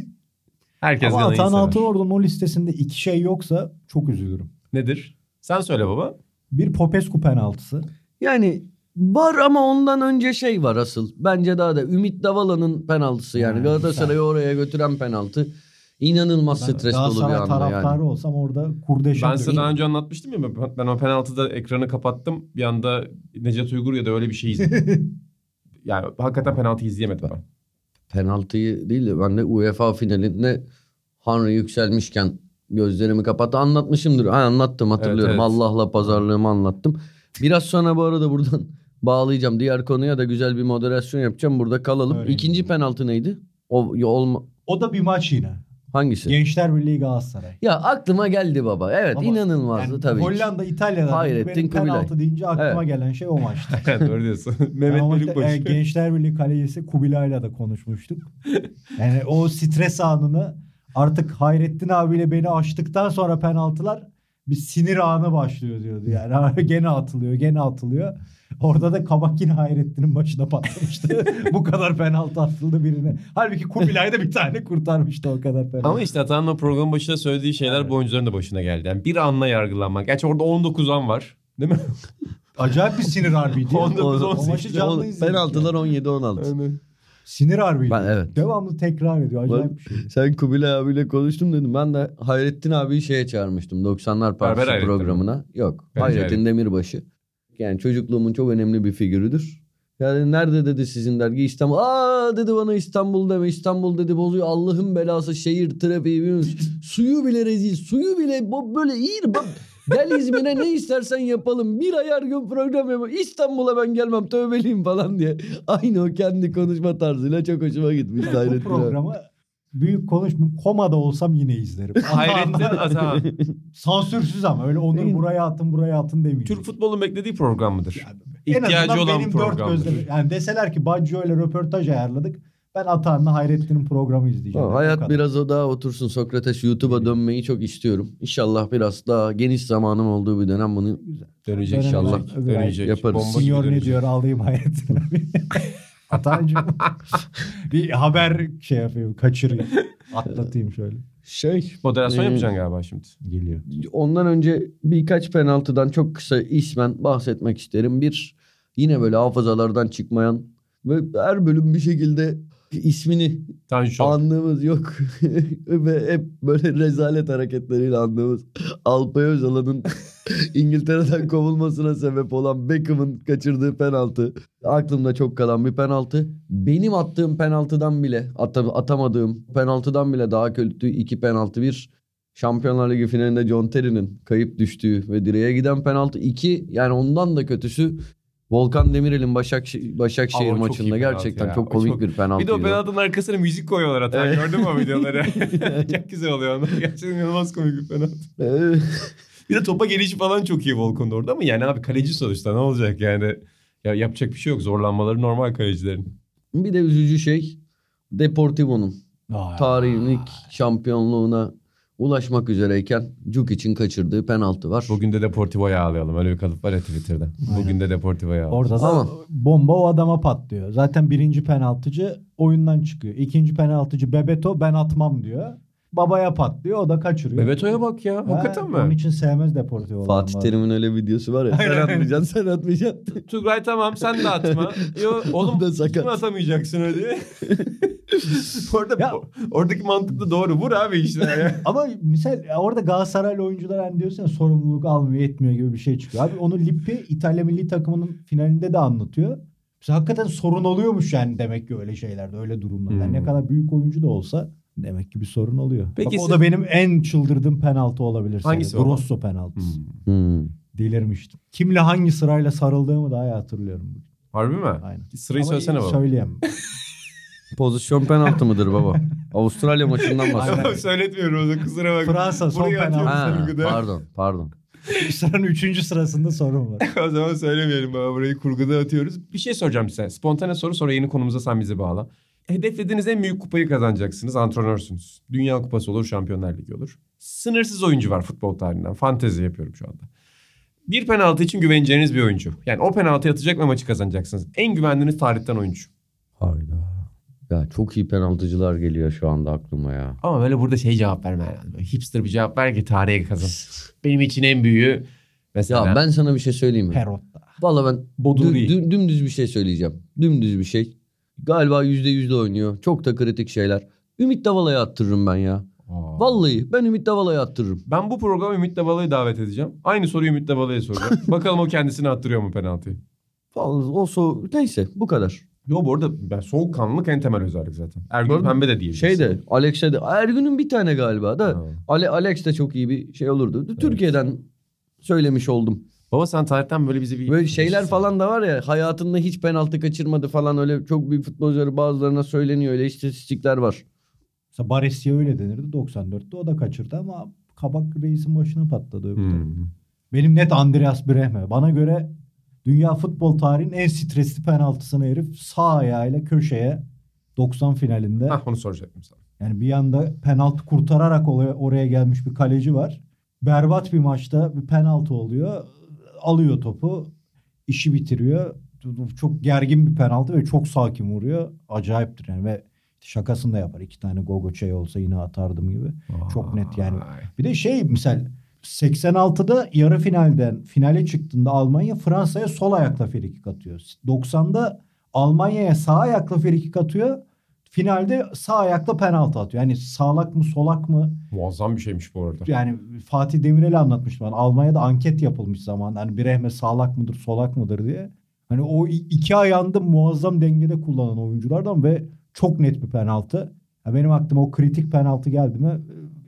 Herkes Ama Gana'yı Atan sever. Altınordu'nun o listesinde iki şey yoksa çok üzülürüm. Nedir? Sen söyle baba. Bir Popescu penaltısı. Yani var ama ondan önce şey var asıl. Bence daha da Ümit Davala'nın penaltısı yani Ha, Galatasaray'ı oraya götüren penaltı. İnanılmaz Ben stresli olur Galatasaray bir anda taraftarı yani. olsam orada kurdeşen Ben size daha önce anlatmıştım ya ben- ben o penaltıda ekranı kapattım. Bir anda Necdet Uygur ya da öyle bir şey izledim. yani hakikaten penaltı izleyemedim ben. Penaltıyı değil de ben de UEFA finalinde Henry yükselmişken gözlerimi kapattı. Anlatmışımdır. Ha, anlattım hatırlıyorum. Evet, evet. Allah'la pazarlığımı anlattım. Biraz sonra bu arada buradan bağlayacağım. Diğer konuya da güzel bir moderasyon yapacağım. Burada kalalım. Öyle. İkinci penaltı neydi? O olma O da bir maç yine. Hangisi? Gençler Birliği Galatasaray. Ya aklıma geldi baba. Evet Ama inanılmazdı Yani tabii. Hollanda İtalya'da Hayrettin benim penaltı Kubilay. deyince aklıma gelen şey o maçtı. Doğru diyorsun. Mehmet Bölükbaşı. e, Gençler Birliği kalecisi Kubilay'la da konuşmuştuk. Yani o stres anını artık Hayrettin abiyle beni açtıktan sonra penaltılar bir sinir anı başlıyor diyordu. Yani gene atılıyor, gene atılıyor. Orada da kabak yine Hayrettin'in başına patlamıştı. Bu kadar penaltı atıldı birine. Halbuki Kubilay da bir tane kurtarmıştı o kadar penaltı. Ama işte Atan'ın o programın başında söylediği şeyler Evet. bu oyuncuların da başına geldi. Yani bir anla yargılanmak. Gerçi orada 19 an var. Değil mi? Acayip bir sinir harbiydi. On dokuz, on O maçı canlı izledik penaltılar ya. 17-16. Sinir harbiydi. Ben- evet. Devamlı tekrar ediyor. Acayip bir şey. Sen Kubilay abiyle konuştum dedim. Ben de Hayrettin abiyi şeye çağırmıştım. 90'lar Partisi programına. Yok. Bence Hayrettin. Demirbaşı. Yani çocukluğumun çok önemli bir figürüdür. Yani nerede dedi sizin dergi İstanbul. Aa dedi bana İstanbul deme. İstanbul dedi bozuyor. Allah'ın belası şehir trafiği. bilmem. suyu bile rezil. Suyu bile böyle iyi. Bak, Gel İzmir'e ne istersen yapalım. Bir ay her gün program yapalım. İstanbul'a ben gelmem tövbeliyim falan diye. Aynı o kendi konuşma tarzıyla çok hoşuma gitmiş Bu programı büyük konuşmayayım. Komada olsam yine izlerim. Hayrettin Atan. Sansürsüz ama öyle Onur buraya atın buraya atın demeyeceğim. Türk futbolun beklediği program mıdır? en İhtiyacı azından olan benim programdır. dört gözle. Yani deseler ki Baggio ile röportaj ayarladık. Ben Atan'la Hayrettin'in programı izleyeceğim. O hayat biraz o daha otursun Sokrates YouTube'a dönmeyi çok istiyorum. İnşallah biraz daha geniş zamanım olduğu bir dönem bunu Güzel. Dönecek Dönecek. inşallah. Dönecek. yaparız. Bomba Sinyor ne diyor alayım Hayrettin abi. Atancığım bir haber şey yapayım kaçırayım. Atlatayım şöyle. şey Moderasyon Ee, yapacaksın galiba şimdi. Geliyor. ondan önce birkaç penaltıdan çok kısa ismen bahsetmek isterim. Bir yine böyle hafızalardan çıkmayan ve her bölüm bir şekilde ismini Tanju. andığımız yok ve hep böyle rezalet hareketleriyle andığımız Alpay Özal'ın İngiltere'den kovulmasına sebep olan Beckham'ın kaçırdığı penaltı. Aklımda çok kalan bir penaltı. Benim attığım penaltıdan bile ata- atamadığım penaltıdan bile daha kötü iki penaltı. Bir Şampiyonlar Ligi finalinde John Terry'nin kayıp düştüğü ve direğe giden penaltı. iki yani ondan da kötüsü Volkan Demirel'in Başakşehir, Başakşehir Ama maçında gerçekten ya. çok O komik çok- bir penaltı. Bir de o penaltının arkasına müzik koyuyorlar hatta. Evet. Gördün mü o videoları? çok güzel oluyor onlar. Gerçekten inanılmaz komik bir penaltı. Bir de topa gelişi falan çok iyi Volkan'da orada ama yani abi kaleci sonuçta ne olacak yani. Ya yapacak bir şey yok. Zorlanmaları normal kalecilerin. bir de üzücü şey Deportivo'nun Aa. tarihin ilk şampiyonluğuna ulaşmak üzereyken Cuk için kaçırdığı penaltı var. Bugün de Deportivo'ya ağlayalım. Öyle bir kalıp var ya Twitter'da. Bugün de Deportivo'ya ağlayalım. Orada da Ama- bomba o adama patlıyor. Zaten birinci penaltıcı oyundan çıkıyor. İkinci penaltıcı Bebeto ben atmam diyor. Babaya patlıyor o da kaçırıyor. Bebeto'ya bak ya. Ha, Hakikaten Onun mi? için sevmez Deportivo. Fatih Terim'in öyle videosu var ya. Sen atmayacaksın sen atmayacaksın. Tugay tamam sen de atma. Yo, oğlum da sakat. kim atamayacaksın öyle. Orada Ya- oradaki mantık da doğru. Vur abi işte. ya. Ama misal orada Galatasaraylı oyuncular hani diyorsun ya sorumluluk almıyor etmiyor gibi bir şey çıkıyor. Abi onu Lippi İtalya milli takımının finalinde de anlatıyor. Mesela hakikaten sorun oluyormuş yani demek ki öyle şeylerde öyle durumlarda. Yani Hmm. ne kadar büyük oyuncu da olsa demek ki bir sorun oluyor. Peki Bak, o siz- da benim en çıldırdığım penaltı olabilir. Hangisi sene. o? Grosso penaltısı. Hmm. Delirmiştim. Kimle hangi sırayla sarıldığımı daha iyi hatırlıyorum. bugün. Harbi mi? Aynen. Sırayı Ama söylesene baba. Söyleyemem. Pozisyon penaltı mıdır baba? Avustralya maçından bahsediyorum. Aynen. Söyletmiyorum o zaman kusura bakma. Fransa son Buraya penaltı. Ha, kurguda. pardon pardon. Sıranın üçüncü sırasında sorun var. o zaman söylemeyelim baba burayı kurguda atıyoruz. Bir şey soracağım size. Spontane soru sonra yeni konumuza sen bizi bağla. Hedeflediğiniz en büyük kupayı kazanacaksınız. Antrenörsünüz. Dünya kupası olur, Şampiyonlar Ligi olur. Sınırsız oyuncu var futbol tarihinden. Fantezi yapıyorum şu anda. Bir penaltı için güveneceğiniz bir oyuncu. Yani o penaltı atacak ve maçı kazanacaksınız. En güvendiğiniz tarihten oyuncu. Hayda. Ya çok iyi penaltıcılar geliyor şu anda aklıma ya. Ama böyle burada şey cevap verme. Böyle hipster bir cevap ver ki tarihe kazan. Benim için en büyüğü mesela Ya ben sana bir şey söyleyeyim mi? Perotta. Valla ben Boduri. dü- dümdüz bir şey söyleyeceğim. Dümdüz bir şey. Galiba yüzde yüzde oynuyor. Çok da kritik şeyler. Ümit Davala'ya attırırım ben ya. Aa. Vallahi ben Ümit Davala'ya attırırım. Ben bu programa Ümit Davala'yı davet edeceğim. Aynı soruyu Ümit Davala'ya soracağım. Bakalım o kendisine attırıyor mu penaltıyı? Vallahi O so neyse bu kadar. Yo bu arada ben soğukkanlılık en temel özellik zaten. Ergün arada Pembe de diyebiliriz. Şey de Alex'e de Ergün'ün bir tane galiba da Ha. Ale, Alex de çok iyi bir şey olurdu. Türkiye'den söylemiş oldum. Baba sen tarihten böyle bize bir... Böyle şeyler falan da var ya hayatında hiç penaltı kaçırmadı falan öyle çok büyük futbolcuları bazılarına söyleniyor öyle istatistikler var. Mesela Baresi'ye öyle denirdi 94'te o da kaçırdı ama kabak reisin başına patladı. Hmm. Benim net Andreas Brehme. Bana göre dünya futbol tarihinin en stresli penaltısını herif sağ ayağıyla köşeye 90 finalinde. Hah onu soracaktım sana. Yani bir yanda penaltı kurtararak oraya, oraya gelmiş bir kaleci var. Berbat bir maçta bir penaltı oluyor. Alıyor topu. işi bitiriyor. Çok gergin bir penaltı ve çok sakin vuruyor. Acayiptir yani ve şakasını da yapar. İki tane gogo şey olsa yine atardım gibi. Çok net yani. Vay. Bir de şey misal 86'da yarı finalden finale çıktığında Almanya Fransa'ya sol ayakla frikik atıyor. 90'da Almanya'ya sağ ayakla frikik atıyor. Finalde sağ ayakla penaltı atıyor. Yani sağlak mı solak mı? Muazzam bir şeymiş bu arada. Yani Fatih Demirel anlatmıştı bana. Almanya'da anket yapılmış zaman. Hani Brehme sağlak mıdır solak mıdır diye. Hani o i- iki ayağında muazzam dengede kullanan oyunculardan ve çok net bir penaltı. Ya benim aklıma o kritik penaltı geldi mi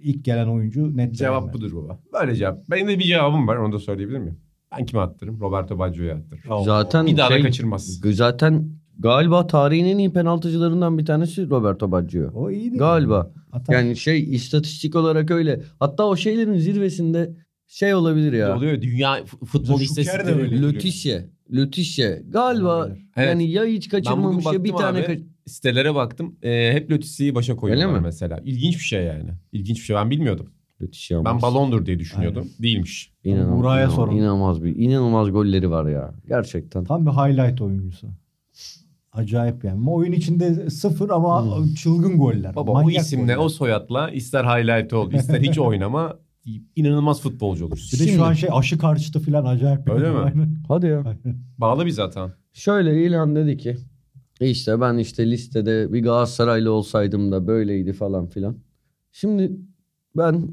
ilk gelen oyuncu net Cevap Brehme. budur baba. Böyle cevap. Benim de bir cevabım var onu da söyleyebilir miyim? Ben kime attırırım? Roberto Baggio'ya attırırım. Zaten Bir daha da şey, kaçırmaz. Zaten galiba tarihin en iyi penaltıcılarından bir tanesi Roberto Baggio. O iyiydi. Galiba. Atar. Yani şey istatistik olarak öyle. Hatta o şeylerin zirvesinde şey olabilir ya. Oluyor dünya futbol istatistikleri. Lötişye. Lötişye. Galiba Olabilir. Evet. yani ya hiç kaçırmamış ya bir tane abi. kaç- Sitelere baktım. Ee, hep Lötisi'yi başa koyuyorlar Öyle mi? mesela. İlginç bir şey yani. İlginç bir şey. Ben bilmiyordum. Lötişye Ben olmaz. balondur diye düşünüyordum. Değilmiş. İnanılmaz, Buraya inanılmaz, sorun. inanılmaz bir inanılmaz golleri var ya. Gerçekten. Tam bir highlight oyuncusu. Acayip yani. Oyun içinde sıfır ama çılgın goller. Baba o Manyak isimle, goller. o soyadla ister highlight ol, ister hiç oynama inanılmaz futbolcu olursun. Bir de Şimdi- şu an şey aşı karşıtı falan acayip. bir Öyle durum. mi? Aynen. Hadi ya. Aynen. Bağlı bir zaten. Şöyle İlhan dedi ki işte ben işte listede bir Galatasaraylı olsaydım da böyleydi falan filan. Şimdi ben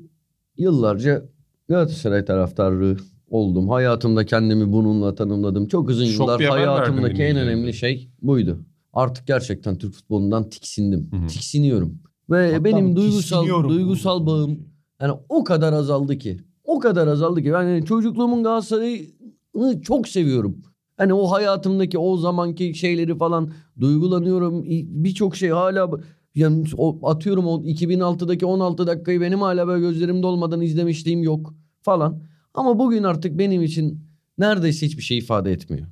yıllarca Galatasaray taraftarı oldum. Hayatımda kendimi bununla tanımladım. Çok uzun Şok yıllar hayatımdaki en önemli şey buydu. Artık gerçekten Türk futbolundan tiksindim. Hı hı. Tiksiniyorum. Ve Hatta benim duygusal duygusal bağım yani o kadar azaldı ki. O kadar azaldı ki. Yani çocukluğumun Galatasaray'ını çok seviyorum. Hani o hayatımdaki o zamanki şeyleri falan duygulanıyorum. Birçok şey hala yani o, atıyorum o 2006'daki 16 dakikayı benim hala böyle gözlerimde olmadan izlemişliğim yok falan. Ama bugün artık benim için neredeyse hiçbir şey ifade etmiyor.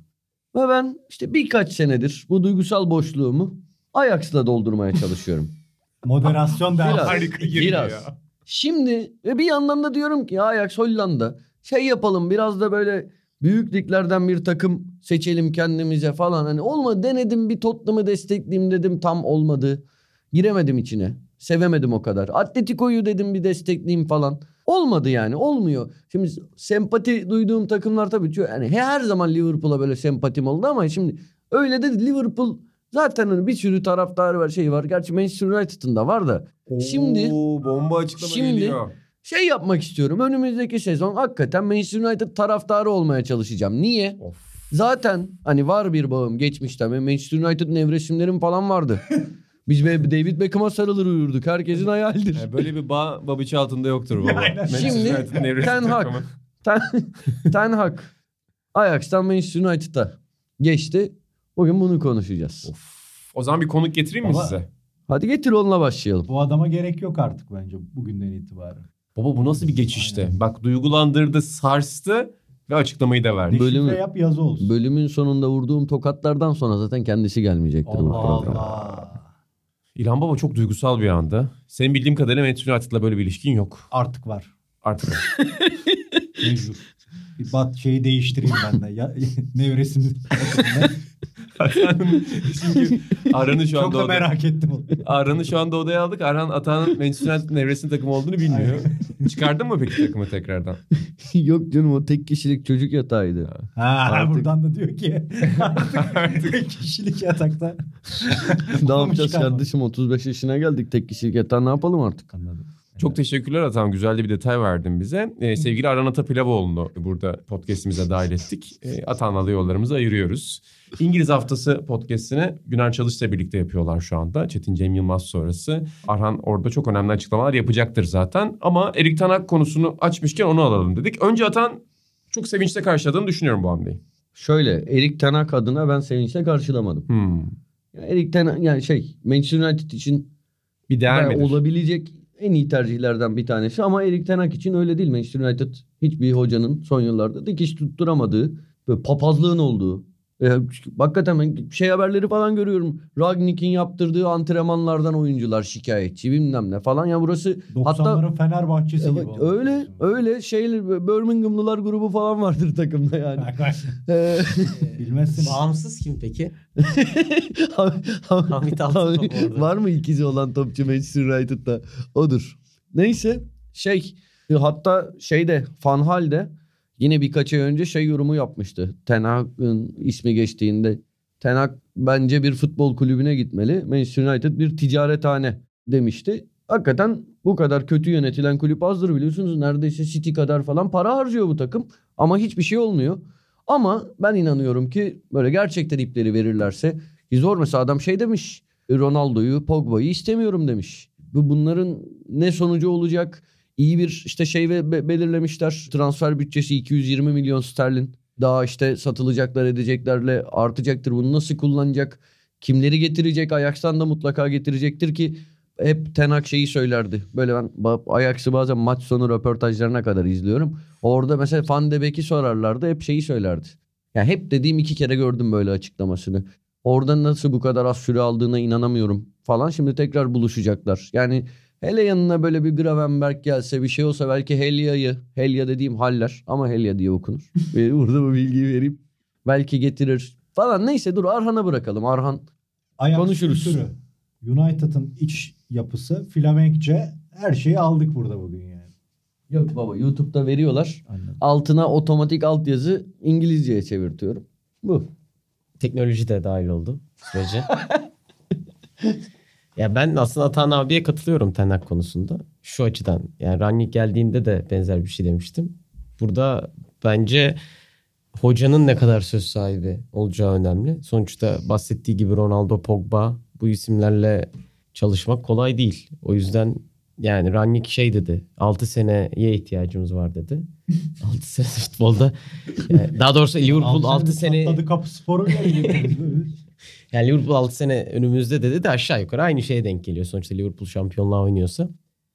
Ve ben işte birkaç senedir bu duygusal boşluğumu Ajax'la doldurmaya çalışıyorum. Moderasyon Biraz. dersi. Harika Biraz. ya. Şimdi ve bir yandan da diyorum ki Ajax Hollanda şey yapalım biraz da böyle büyük liglerden bir takım seçelim kendimize falan. Hani olmadı denedim bir Tottenham'ı destekleyeyim dedim tam olmadı. Giremedim içine. Sevemedim o kadar. Atletico'yu dedim bir destekleyeyim falan. Olmadı yani olmuyor. Şimdi sempati duyduğum takımlar tabii yani her zaman Liverpool'a böyle sempatim oldu ama şimdi öyle de Liverpool zaten hani bir sürü taraftarı var şey var. Gerçi Manchester United'ın da var da. Şimdi- Oo, bomba açıklama Şimdi- geliyor. şey yapmak istiyorum. Önümüzdeki sezon hakikaten Manchester United taraftarı olmaya çalışacağım. Niye? Of. Zaten hani var bir bağım geçmişten. Manchester United'ın nevresimlerim falan vardı. Biz David Beckham'a sarılır uyurduk. Herkesin hayalidir. Yani böyle bir bağ babiçi altında yoktur baba. Manchester Şimdi Ten Hag. Ten, Ten Hag Ajax'tan Manchester United'a geçti. Bugün bunu konuşacağız. O zaman bir konuk getireyim mi Baba- size? Hadi getir onunla başlayalım. Bu adama gerek yok artık bence bugünden itibaren. Baba bu nasıl bir geçişti? Aynen. Bak duygulandırdı, sarstı ve açıklamayı da verdi. Bölümü- yap yazı olsun. Bölümün sonunda vurduğum tokatlardan sonra zaten kendisi gelmeyecektir bu Allah programa. Allah. İlhan Baba çok duygusal bir anda. Senin bildiğim kadarıyla Manchester United'la böyle bir ilişkin yok. Artık var. Artık. Mecbur. Bir bat şeyi değiştireyim ben de. Ya, nevresini. Çünkü Arhan'ı şu Çok anda da oda- merak ettim onu. Arhan'ı şu anda odaya aldık. Arhan Atahan'ın Manchester United'ın evresinin takımı olduğunu bilmiyor. Çıkardın mı peki takımı tekrardan? Yok canım o tek kişilik çocuk yatağıydı. Ha, Artık- buradan da diyor ki artık tek kişilik yatakta. ne yapacağız kardeşim 35 yaşına geldik tek kişilik yatağı ne yapalım artık? Anladım. Çok teşekkürler Atan. Güzel de bir detay verdin bize. Ee, sevgili Aran Atapilavoğlu'nu burada podcastimize dahil ettik. Ee, Atan'la da yollarımızı ayırıyoruz. İngiliz Haftası podcastini Güner Çalış'la birlikte yapıyorlar şu anda. Çetin Cem Yılmaz sonrası. Arhan orada çok önemli açıklamalar yapacaktır zaten. Ama Erik Tanak konusunu açmışken onu alalım dedik. Önce Atan çok sevinçle karşıladığını düşünüyorum bu hamleyi. Şöyle Erik Tanak adına ben sevinçle karşılamadım. Hmm. Yani Erik Tanak yani şey Manchester United için Bir değer midir? olabilecek en iyi tercihlerden bir tanesi ama Erik Ten Hag için öyle değil. Manchester United hiçbir hocanın son yıllarda dikiş tutturamadığı, böyle papazlığın olduğu. E, hakikaten ben şey haberleri falan görüyorum. Ragnik'in yaptırdığı antrenmanlardan oyuncular şikayetçi bilmem ne falan. Ya burası 90'ların Fenerbahçesi gibi evet, oldu. öyle öyle şeyler Birminghamlılar grubu falan vardır takımda yani. Ee, Bilmezsin. Bağımsız kim peki? Hamit orada. Var mı ikizi olan topçu Manchester United'da? Odur. Neyse şey hatta şeyde Van Hal'de yine birkaç ay önce şey yorumu yapmıştı. Ten Hag'ın ismi geçtiğinde Ten Hag bence bir futbol kulübüne gitmeli. Manchester United bir ticarethane demişti. Hakikaten bu kadar kötü yönetilen kulüp azdır biliyorsunuz. Neredeyse City kadar falan para harcıyor bu takım. Ama hiçbir şey olmuyor. Ama ben inanıyorum ki böyle gerçekten ipleri verirlerse ki zor mesela adam şey demiş. Ronaldo'yu, Pogba'yı istemiyorum demiş. Bu bunların ne sonucu olacak? İyi bir işte şey ve be- belirlemişler. Transfer bütçesi 220 milyon sterlin. Daha işte satılacaklar edeceklerle artacaktır. Bunu nasıl kullanacak? Kimleri getirecek? Ajax'tan da mutlaka getirecektir ki hep Ten Hag şeyi söylerdi. Böyle ben Ajax'ı bazen maç sonu röportajlarına kadar izliyorum. Orada mesela Van de Beek'i sorarlardı. Hep şeyi söylerdi. Yani hep dediğim iki kere gördüm böyle açıklamasını. Orada nasıl bu kadar az süre aldığına inanamıyorum falan. Şimdi tekrar buluşacaklar. Yani hele yanına böyle bir Gravenberg gelse bir şey olsa belki Helya'yı, Helya dediğim Haller ama Helya diye okunur. Ve Burada bu bilgiyi vereyim. Belki getirir falan. Neyse dur Arhan'a bırakalım. Arhan Ajax Konuşuruz. kültürü, United'ın iç yapısı, Flamenkçe her şeyi aldık burada bugün yani. Yok baba YouTube'da veriyorlar. Anladım. Altına otomatik altyazı İngilizceye çevirtiyorum. Bu. Teknoloji de dahil oldu sürece. ya ben aslında Atan abiye katılıyorum Tenak konusunda. Şu açıdan. Yani Rangnick geldiğinde de benzer bir şey demiştim. Burada bence hocanın ne kadar söz sahibi olacağı önemli. Sonuçta bahsettiği gibi Ronaldo, Pogba bu isimlerle çalışmak kolay değil. O yüzden yani Rangnick şey dedi. 6 seneye ihtiyacımız var dedi. 6 sene futbolda. Yani daha doğrusu Liverpool 6 sene Tadı kapı sporu. yani Liverpool 6 sene önümüzde dedi de aşağı yukarı aynı şeye denk geliyor. Sonuçta Liverpool şampiyonluğa oynuyorsa.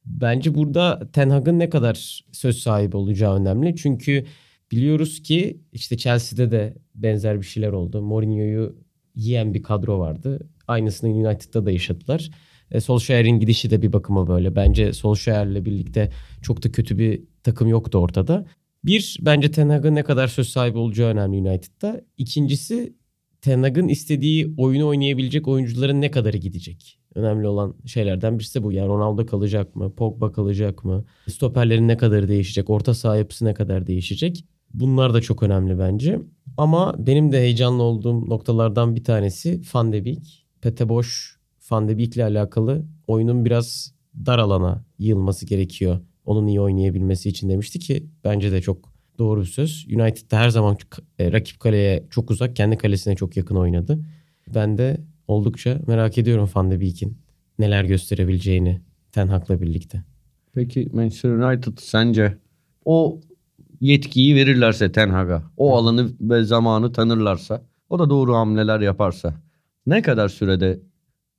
Bence burada Ten Hag'ın ne kadar söz sahibi olacağı önemli. Çünkü biliyoruz ki işte Chelsea'de de benzer bir şeyler oldu. Mourinho'yu yiyen bir kadro vardı. Aynısını United'da da yaşadılar. E, Solskjaer'in gidişi de bir bakıma böyle. Bence Solskjaer'le birlikte çok da kötü bir takım yoktu ortada. Bir, bence Ten Hag'ın ne kadar söz sahibi olacağı önemli United'da. İkincisi Ten istediği oyunu oynayabilecek oyuncuların ne kadarı gidecek? Önemli olan şeylerden birisi de bu. Yani Ronaldo kalacak mı? Pogba kalacak mı? Stoperlerin ne kadarı değişecek? Orta saha yapısı ne kadar değişecek? Bunlar da çok önemli bence. Ama benim de heyecanlı olduğum noktalardan bir tanesi Van de Beek. Pete Bosch Van de Beek'le alakalı oyunun biraz dar alana yığılması gerekiyor. Onun iyi oynayabilmesi için demişti ki bence de çok doğru bir söz. United'da her zaman e, rakip kaleye çok uzak, kendi kalesine çok yakın oynadı. Ben de oldukça merak ediyorum Van de Beek'in neler gösterebileceğini Ten Hag'la birlikte. Peki Manchester United sence o yetkiyi verirlerse Ten Hag'a, o alanı ve zamanı tanırlarsa, o da doğru hamleler yaparsa ne kadar sürede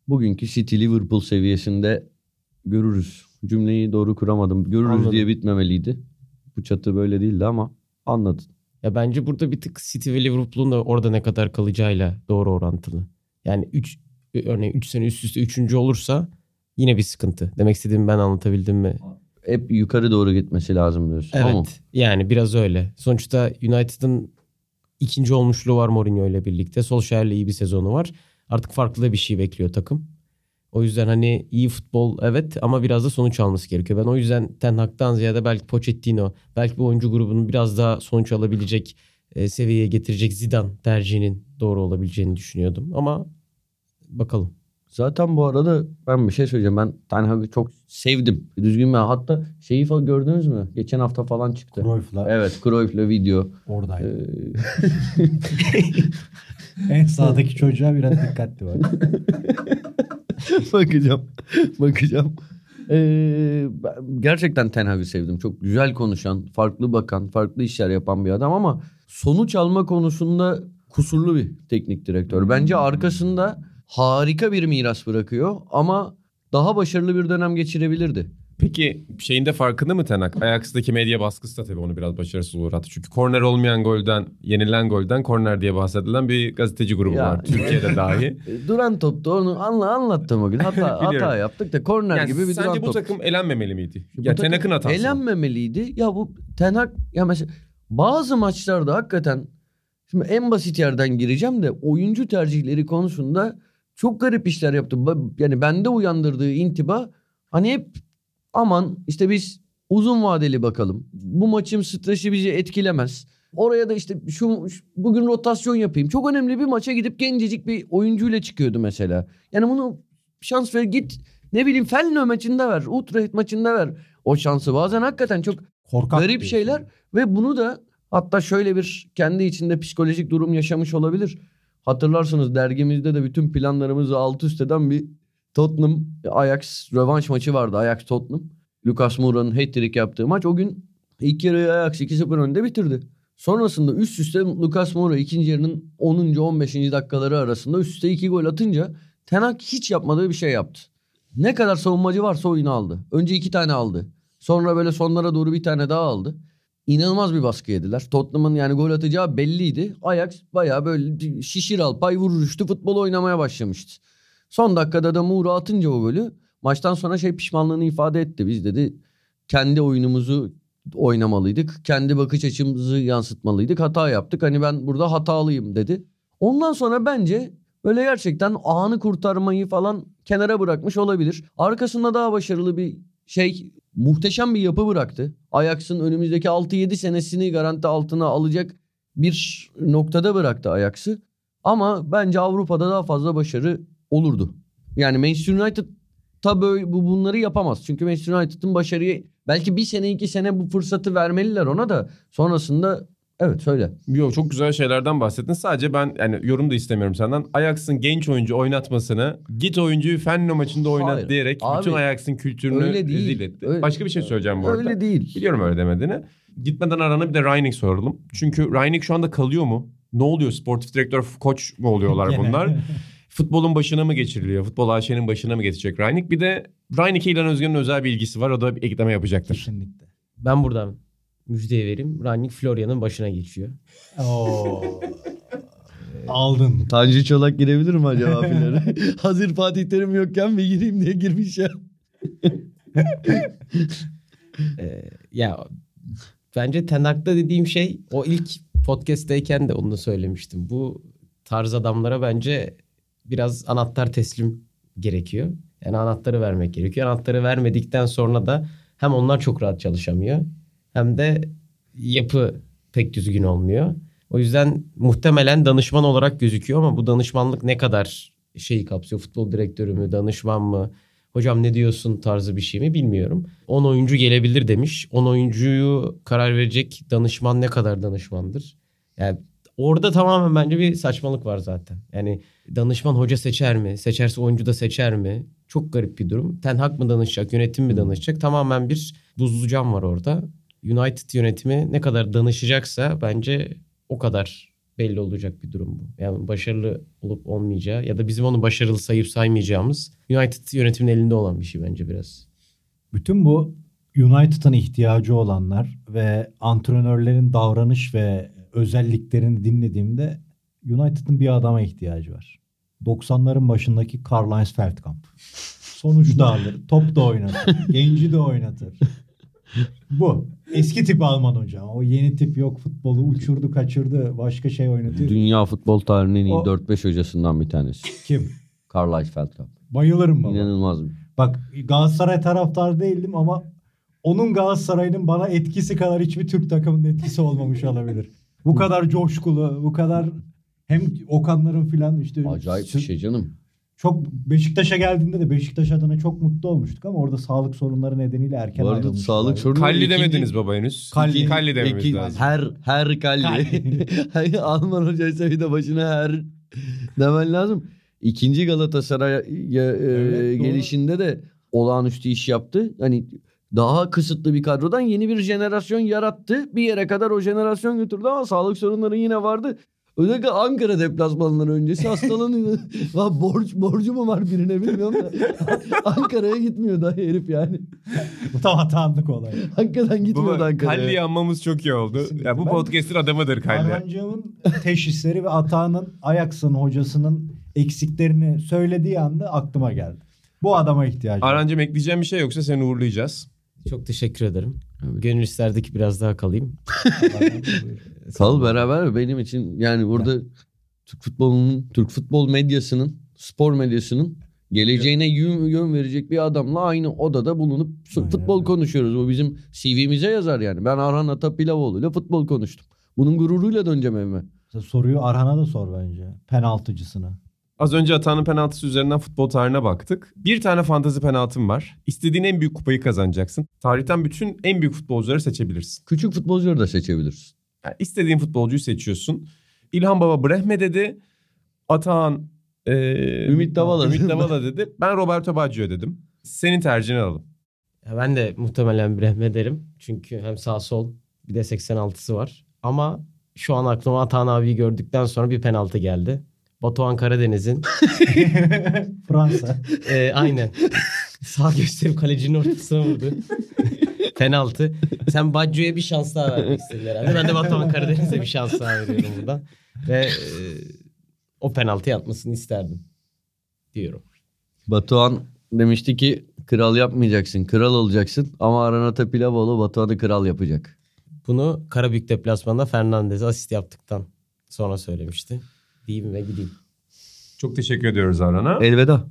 bugünkü City Liverpool seviyesinde görürüz? Cümleyi doğru kuramadım. Görürüz Anladım. diye bitmemeliydi. Bu çatı böyle değildi ama anladın. Ya bence burada bir tık City ve Liverpool'un da orada ne kadar kalacağıyla doğru orantılı. Yani 3 örneğin 3 sene üst üste 3. olursa yine bir sıkıntı. Demek istediğimi ben anlatabildim mi? Hep yukarı doğru gitmesi lazım diyorsun. Evet. Ama Yani biraz öyle. Sonuçta United'ın ikinci olmuşluğu var Mourinho ile birlikte. Solskjaer'le iyi bir sezonu var. Artık farklı da bir şey bekliyor takım. O yüzden hani iyi futbol evet ama biraz da sonuç alması gerekiyor. Ben o yüzden Ten Hag'dan ziyade belki Pochettino, belki bu oyuncu grubunun biraz daha sonuç alabilecek e, seviyeye getirecek Zidane tercihinin doğru olabileceğini düşünüyordum. Ama bakalım. Zaten bu arada ben bir şey söyleyeceğim. Ben Ten Hag'ı çok sevdim. Düzgün bir hatta şeyi falan gördünüz mü? Geçen hafta falan çıktı. Cruyff'la Evet Cruyff'la video. oradaydı. Ee, En sağdaki çocuğa biraz dikkatli bak. bakacağım. Bakacağım. Ee, gerçekten Ten Hag'ı sevdim. Çok güzel konuşan, farklı bakan, farklı işler yapan bir adam ama sonuç alma konusunda kusurlu bir teknik direktör. Bence arkasında harika bir miras bırakıyor ama daha başarılı bir dönem geçirebilirdi. Peki şeyinde farkında mı Tenak? Ajax'daki medya baskısı da tabii onu biraz başarısız uğrattı. Çünkü korner olmayan golden, yenilen golden korner diye bahsedilen bir gazeteci grubu Ya. var. Türkiye'de dahi. Duran topta onu anla anlattım o gün. Hata, hata yaptık da korner Yani gibi bir sence duran bu top. takım elenmemeli miydi? Bu ya Tenak'ın hatası. Elenmemeliydi. Ya bu Ten Hag ya mesela bazı maçlarda hakikaten şimdi en basit yerden gireceğim de oyuncu tercihleri konusunda çok garip işler yaptı. Yani bende uyandırdığı intiba hani hep aman işte biz uzun vadeli bakalım. Bu maçın stresi bizi etkilemez. Oraya da işte şu, şu- bugün rotasyon yapayım. Çok önemli bir maça gidip gencecik bir oyuncuyla çıkıyordu mesela. Yani bunu şans ver git ne bileyim Fenlo maçında ver. Utrecht maçında ver o şansı. Bazen hakikaten çok Korkak garip şeyler ve bunu da hatta şöyle bir kendi içinde psikolojik durum yaşamış olabilir. Hatırlarsınız dergimizde de bütün planlarımızı alt üst eden bir Tottenham Ajax rövanş maçı vardı. Ajax Tottenham. Lucas Moura'nın hat-trick yaptığı maç o gün ilk yarıyı Ajax 2-0 önde bitirdi. Sonrasında üst üste Lucas Moura ikinci yarının 10. 15. dakikaları arasında üst üste iki gol atınca Ten Hag hiç yapmadığı bir şey yaptı. Ne kadar savunmacı varsa oyunu aldı. Önce iki tane aldı. Sonra böyle sonlara doğru bir tane daha aldı. İnanılmaz bir baskı yediler. Tottenham'ın yani gol atacağı belliydi. Ajax bayağı böyle şişir al pay vurur üçlü futbol oynamaya başlamıştı. Son dakikada da Moura atınca o golü maçtan sonra şey pişmanlığını ifade etti. Biz dedi kendi oyunumuzu oynamalıydık. Kendi bakış açımızı yansıtmalıydık. Hata yaptık. Hani ben burada hatalıyım dedi. Ondan sonra bence böyle gerçekten anı kurtarmayı falan kenara bırakmış olabilir. Arkasında daha başarılı bir şey muhteşem bir yapı bıraktı. Ajax'ın önümüzdeki 6-7 senesini garanti altına alacak bir noktada bıraktı Ajax'ı. Ama bence Avrupa'da daha fazla başarı olurdu. Yani Manchester United tabi bu bunları yapamaz. Çünkü Manchester United'ın başarıyı belki bir sene iki sene bu fırsatı vermeliler ona da sonrasında evet söyle. Yo çok güzel şeylerden bahsettin. Sadece ben yani yorum da istemiyorum senden. Ajax'ın genç oyuncu oynatmasını git oyuncuyu Fenlo maçında oynat Hayır. diyerek Abi, bütün Ajax'ın kültürünü öyle değil. rezil etti. Öyle- Başka bir şey söyleyeceğim bu arada. Öyle değil. Biliyorum öyle demediğini. Gitmeden arana bir de Reinik soralım. Çünkü Reinik şu anda kalıyor mu? Ne oluyor? Sportif direktör, koç mu oluyorlar bunlar? Futbolun başına mı geçiriliyor? Futbol AŞ'nin başına mı geçecek Reinik? Bir de Reinik'e İlhan Özgen'in özel bir ilgisi var. O da bir ekleme yapacaktır. Kesinlikle. Ben buradan müjdeye vereyim. Rangnick Florian'ın başına geçiyor. Oo. Aldın. Tanju Çolak girebilir mi acaba finale? Hazır Fatih Terim yokken bir gireyim diye girmiş ya. Ee, ya bence Ten Hag'da dediğim şey o ilk podcast'teyken de onu da söylemiştim. Bu tarz adamlara bence biraz anahtar teslim gerekiyor. Yani anahtarı vermek gerekiyor. Anahtarı vermedikten sonra da hem onlar çok rahat çalışamıyor hem de yapı pek düzgün olmuyor. O yüzden muhtemelen danışman olarak gözüküyor ama bu danışmanlık ne kadar şeyi kapsıyor? Futbol direktörü mü, danışman mı? Hocam ne diyorsun tarzı bir şey mi bilmiyorum. 10 oyuncu gelebilir demiş. 10 oyuncuyu karar verecek danışman ne kadar danışmandır? Yani orada tamamen bence bir saçmalık var zaten. Yani danışman hoca seçer mi? Seçerse oyuncu da seçer mi? Çok garip bir durum. Ten Hag mı danışacak, yönetim mi danışacak? Tamamen bir buzlu cam var orada. United yönetimi ne kadar danışacaksa bence o kadar belli olacak bir durum bu. Yani başarılı olup olmayacağı ya da bizim onu başarılı sayıp saymayacağımız United yönetiminin elinde olan bir şey bence biraz. Bütün bu United'ın ihtiyacı olanlar ve antrenörlerin davranış ve özelliklerini dinlediğimde United'ın bir adama ihtiyacı var. 90'ların başındaki Karl-Heinz Feldkamp. Sonuç da alır, top da oynatır, genci de oynatır. Bu. Eski tip Alman hocam. O yeni tip yok futbolu uçurdu kaçırdı başka şey oynatıyor. Dünya futbol tarihinin iyi O- 4-5 hocasından bir tanesi. Kim? Karl Feldkamp. Bayılırım baba. İnanılmaz bir. Bak Galatasaray taraftar değildim ama onun Galatasaray'ın bana etkisi kadar hiçbir Türk takımının etkisi olmamış olabilir. Bu kadar coşkulu, bu kadar hem Okanların filan işte Acayip bir şey canım. Çok Beşiktaş'a geldiğinde de Beşiktaş adına çok mutlu olmuştuk ama orada sağlık sorunları nedeniyle erken Bu arada sağlık sorunu- Kalli demediniz baba henüz. Kalli. İki kalli dememiz İki- lazım. Her her kalli. Kalli. Alman hocaysa bir de başına her demen lazım. İkinci Galatasaray'a e, Evet, doğru. gelişinde de olağanüstü iş yaptı. Hani daha kısıtlı bir kadrodan yeni bir jenerasyon yarattı. Bir yere kadar o jenerasyon götürdü ama sağlık sorunları yine vardı. Özellikle Ankara deplasmanları öncesi hastalanıyor. Lan borç, borcu mu var birine bilmiyorum da. Ankara'ya gitmiyor daha herif yani. Bu tam hatanlık olay. Hakikaten gitmiyordu Baba Ankara'ya. Kalli'yi anmamız çok iyi oldu. Kesinlikle. Ya bu Ben- podcast'in adamıdır Kalli. Arhancığımın teşhisleri ve Atağan'ın Ajax'ın hocasının eksiklerini söylediği anda aklıma geldi. Bu adama ihtiyacım var. Arancım ekleyeceğim bir şey yoksa seni uğurlayacağız. Çok teşekkür ederim. Gönül isterdi ki biraz daha kalayım. Kal beraber benim için yani burada Türk futbolunun, Türk futbol medyasının, spor medyasının geleceğine yön, yön verecek bir adamla aynı odada bulunup Aynen futbol öyle. konuşuyoruz. Bu bizim CV'mize yazar yani. Ben Arhan Atapilavoğlu ile futbol konuştum. Bunun gururuyla döneceğim evime. Soruyu Arhan'a da sor bence. Penaltıcısına. Az önce Atan'ın penaltısı üzerinden futbol tarihine baktık. Bir tane fantazi penaltım var. İstediğin en büyük kupayı kazanacaksın. Tarihten bütün en büyük futbolcuları seçebilirsin. Küçük futbolcuları da seçebiliriz. Yani istediğin futbolcuyu seçiyorsun. İlhan Baba Brehme dedi. Atahan e, Ümit Davala. Ümit Davala dedi. Ben Roberto Baggio dedim. Senin tercihini alalım. Ya ben de muhtemelen Brehme derim. Çünkü hem sağ sol bir de 86'sı var. Ama şu an aklıma Atan abiyi gördükten sonra bir penaltı geldi. Batuhan Karadeniz'in Fransa. e, aynen sağ gösterip kalecinin ortasına vurdu. penaltı. Sen Baggio'ya bir şans daha vermek istedin herhalde. Ben de Batuhan Karadeniz'e bir şans daha veriyorum buradan. Ve e, o penaltı atmasını isterdim. Diyorum. Batuhan demişti ki kral yapmayacaksın, kral olacaksın. Ama Arhan Atapilavoğlu Batuhan'ı kral yapacak. Bunu Karabük deplasmanında Fernandez'e asist yaptıktan sonra söylemişti. Diyeyim ve gideyim. Çok teşekkür ediyoruz Aran'a. Elveda.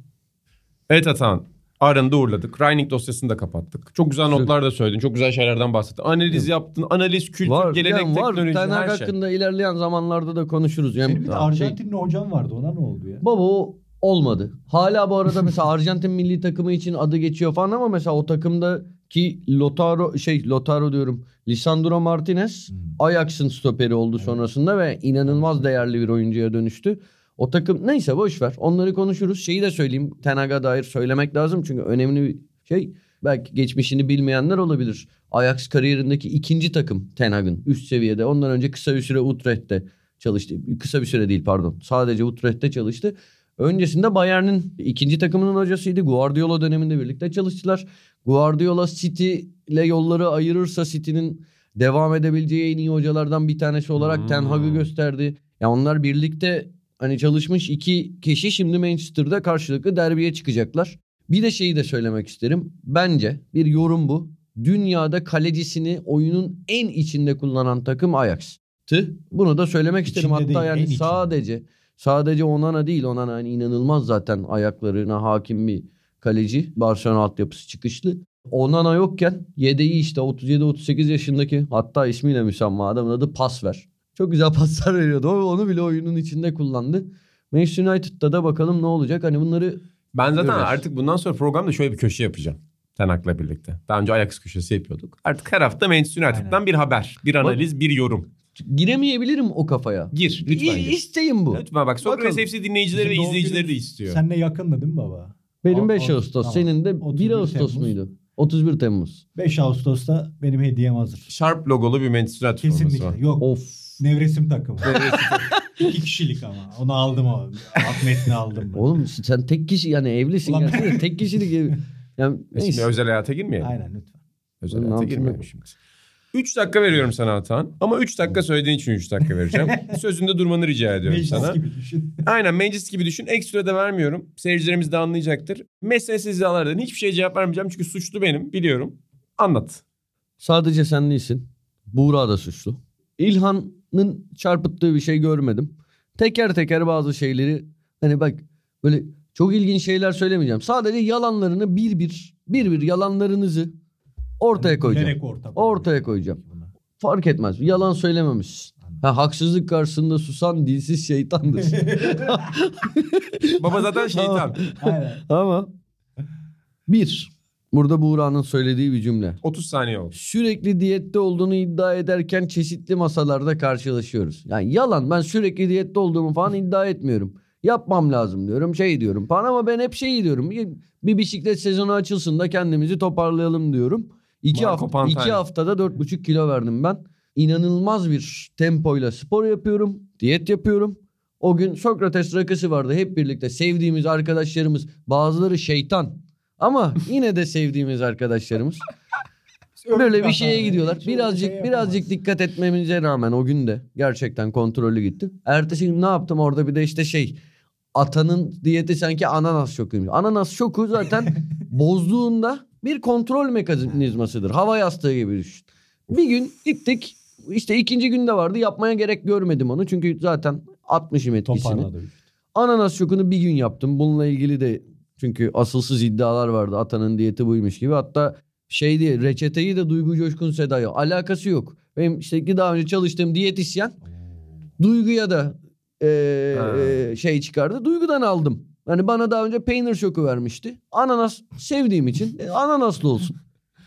Evet Atahan. Aran'ı da uğurladık. Reining dosyasını da kapattık. Çok güzel notlar da söyledin. Çok güzel şeylerden bahsettin. Analiz yaptın. Analiz, kültür, Var, gelenek, yani var. teknoloji Ten her şey. hakkında ilerleyen zamanlarda da konuşuruz. Yani Senin bir de Şey- Arjantinli hocam vardı. Ona ne oldu ya? Baba o olmadı. Hala bu arada mesela Arjantin milli takımı için adı geçiyor falan ama mesela o takımdaki Lotaro şey Lotaro diyorum. Lisandro Martinez Hmm. Ajax'ın stoperi oldu sonrasında ve inanılmaz değerli bir oyuncuya dönüştü. O takım neyse boş ver. Onları konuşuruz. Şeyi de söyleyeyim. Tenag'a dair söylemek lazım çünkü önemli bir şey. Belki geçmişini bilmeyenler olabilir. Ajax kariyerindeki ikinci takım Ten Hag'ın üst seviyede. Ondan önce kısa bir süre Utrecht'te çalıştı. Kısa bir süre değil pardon. Sadece Utrecht'te çalıştı. Öncesinde Bayern'in ikinci takımının hocasıydı. Guardiola döneminde birlikte çalıştılar. Guardiola City ile yolları ayırırsa City'nin devam edebileceği en iyi hocalardan bir tanesi olarak Hmm. Ten Hag'ı gösterdi. Ya onlar birlikte hani çalışmış iki kişi şimdi Manchester'da karşılıklı derbiye çıkacaklar. Bir de şeyi de söylemek isterim. Bence bir yorum bu. Dünyada kalecisini oyunun en içinde kullanan takım Ajax'tı. Bunu da söylemek isterim. İçinde Hatta değil, yani içinde. Sadece Onana değil. Onana hani inanılmaz zaten ayaklarına hakim bir kaleci. Barcelona altyapısı çıkışlı. Onana yokken yedeği işte 37-38 yaşındaki hatta ismiyle müsamma adamın adı Pasver. Çok güzel paslar veriyordu. Onu bile oyunun içinde kullandı. Manchester United'da da bakalım ne olacak. Hani bunları Ben zaten Göreceğiz. artık bundan sonra programda şöyle bir köşe yapacağım. Tenak'la birlikte. Daha önce Ajax köşesi yapıyorduk. Artık her hafta Manchester United'dan Aynen. bir haber, bir analiz, bir yorum. Giremeyebilirim o kafaya. Gir lütfen İ- gir. İsteğim bu. Lütfen bak Sokrates Bakalım. FC dinleyicileri ve Bizim doğum izleyicileri de günümüz istiyor. Seninle yakındı değil mi baba? Benim O- 5 o- Ağustos. tamam. Senin de 1 31 Ağustos Temmuz. muydu? 31 Temmuz. 5 Ağustos'ta benim hediyem hazır. Sharp logolu bir Manchester United forması Kesinlikle. var. Yok. Of. Nevresim takımı. İki kişilik ama. Onu aldım o. Alt metni aldım. ben. Oğlum sen tek kişi yani evlisin Ulan- gelsene tek kişilik ev. Yani Şimdi neyse. özel hayata girmeyelim. Aynen lütfen. Özel Ne hayata yapayım girmeyelim şimdi. 3 dakika veriyorum sana Atan. Ama 3 dakika söylediğin için 3 dakika vereceğim. Sözünde durmanı rica ediyorum Meclis sana. gibi düşün. Aynen meclis gibi düşün. Ekstra da vermiyorum. Seyircilerimiz de anlayacaktır. Meselesiz izalardan hiçbir şeye cevap vermeyeceğim. Çünkü suçlu benim biliyorum. Anlat. Sadece sen değilsin. Buğra da suçlu. İlhan'ın çarpıttığı bir şey görmedim. Teker teker bazı şeyleri hani bak böyle çok ilginç şeyler söylemeyeceğim. Sadece yalanlarını bir bir bir bir yalanlarınızı ortaya koyacağım. Bilerek ortak Ortaya koyacağım. Buna. Fark etmez. Yalan söylememiş. Ha, haksızlık karşısında susan dilsiz şeytandır. Baba zaten şeytan. Aynen. Ama bir, burada Buğra'nın söylediği bir cümle. 30 saniye oldu. Sürekli diyette olduğunu iddia ederken çeşitli masalarda karşılaşıyoruz. Yani yalan ben sürekli diyette olduğumu falan iddia etmiyorum. Yapmam lazım diyorum şey diyorum falan ama ben hep şey diyorum. Bir bisiklet sezonu açılsın da kendimizi toparlayalım diyorum. İki, Marco hafta, Pantani. iki haftada dört buçuk kilo verdim ben. İnanılmaz bir tempoyla spor yapıyorum. Diyet yapıyorum. O gün Sokrates rakısı vardı. Hep birlikte sevdiğimiz arkadaşlarımız. Bazıları şeytan. Ama yine de sevdiğimiz arkadaşlarımız. Böyle bir şeye gidiyorlar. Birazcık şey birazcık dikkat etmemize rağmen o gün de gerçekten kontrollü gitti. Ertesi gün ne yaptım orada bir de işte şey atanın diyeti sanki ananas şokuymuş. Ananas şoku zaten bozduğunda bir kontrol mekanizmasıdır. Hava yastığı gibi düşün. Bir gün gittik işte ikinci günde vardı yapmaya gerek görmedim onu çünkü zaten atmışım etkisini. Toparladı. Ananas şokunu bir gün yaptım. Bununla ilgili de çünkü asılsız iddialar vardı. Atanın diyeti buymuş gibi. Hatta şey diye reçeteyi de Duygu Coşkun Seda'ya alakası yok. Benim işte daha önce çalıştığım diyetisyen Duygu'ya da e, Ha. şey çıkardı. Duygu'dan aldım. Hani bana daha önce peynir şoku vermişti. Ananas sevdiğim için e, ananaslı olsun.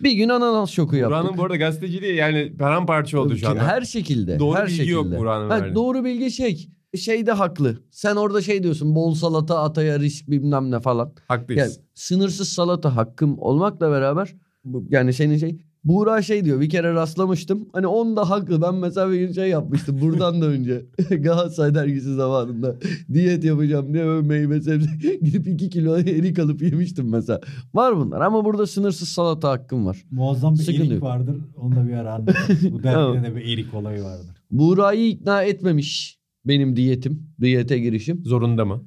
Bir gün ananas şoku yaptık. Buranın bu arada gazeteciliği yani paramparça oldu şu anda. Her şekilde. Doğru her bilgi şekilde. yok Burak'ın Ha. Doğru bilgi şey. Şey de haklı. Sen orada şey diyorsun bol salata ataya risk bilmem ne falan. Haklıyız. Yani sınırsız salata hakkım olmakla beraber yani senin şey Buğra şey diyor bir kere rastlamıştım. Hani onda haklı. Ben mesela bir gün şey yapmıştım buradan da önce. Galatasaray dergisi zamanında diyet yapacağım diye böyle meyve sebze gidip 2 kilo erik alıp yemiştim mesela. Var bunlar ama burada sınırsız salata hakkım var. Muazzam bir Sıkıntı erik yok. vardır. Onu da bir ara anlatırız. Bu dergide de bir erik olayı vardır. Buğra'yı ikna etmemiş benim diyetim. Diyete girişim. Zorunda mı?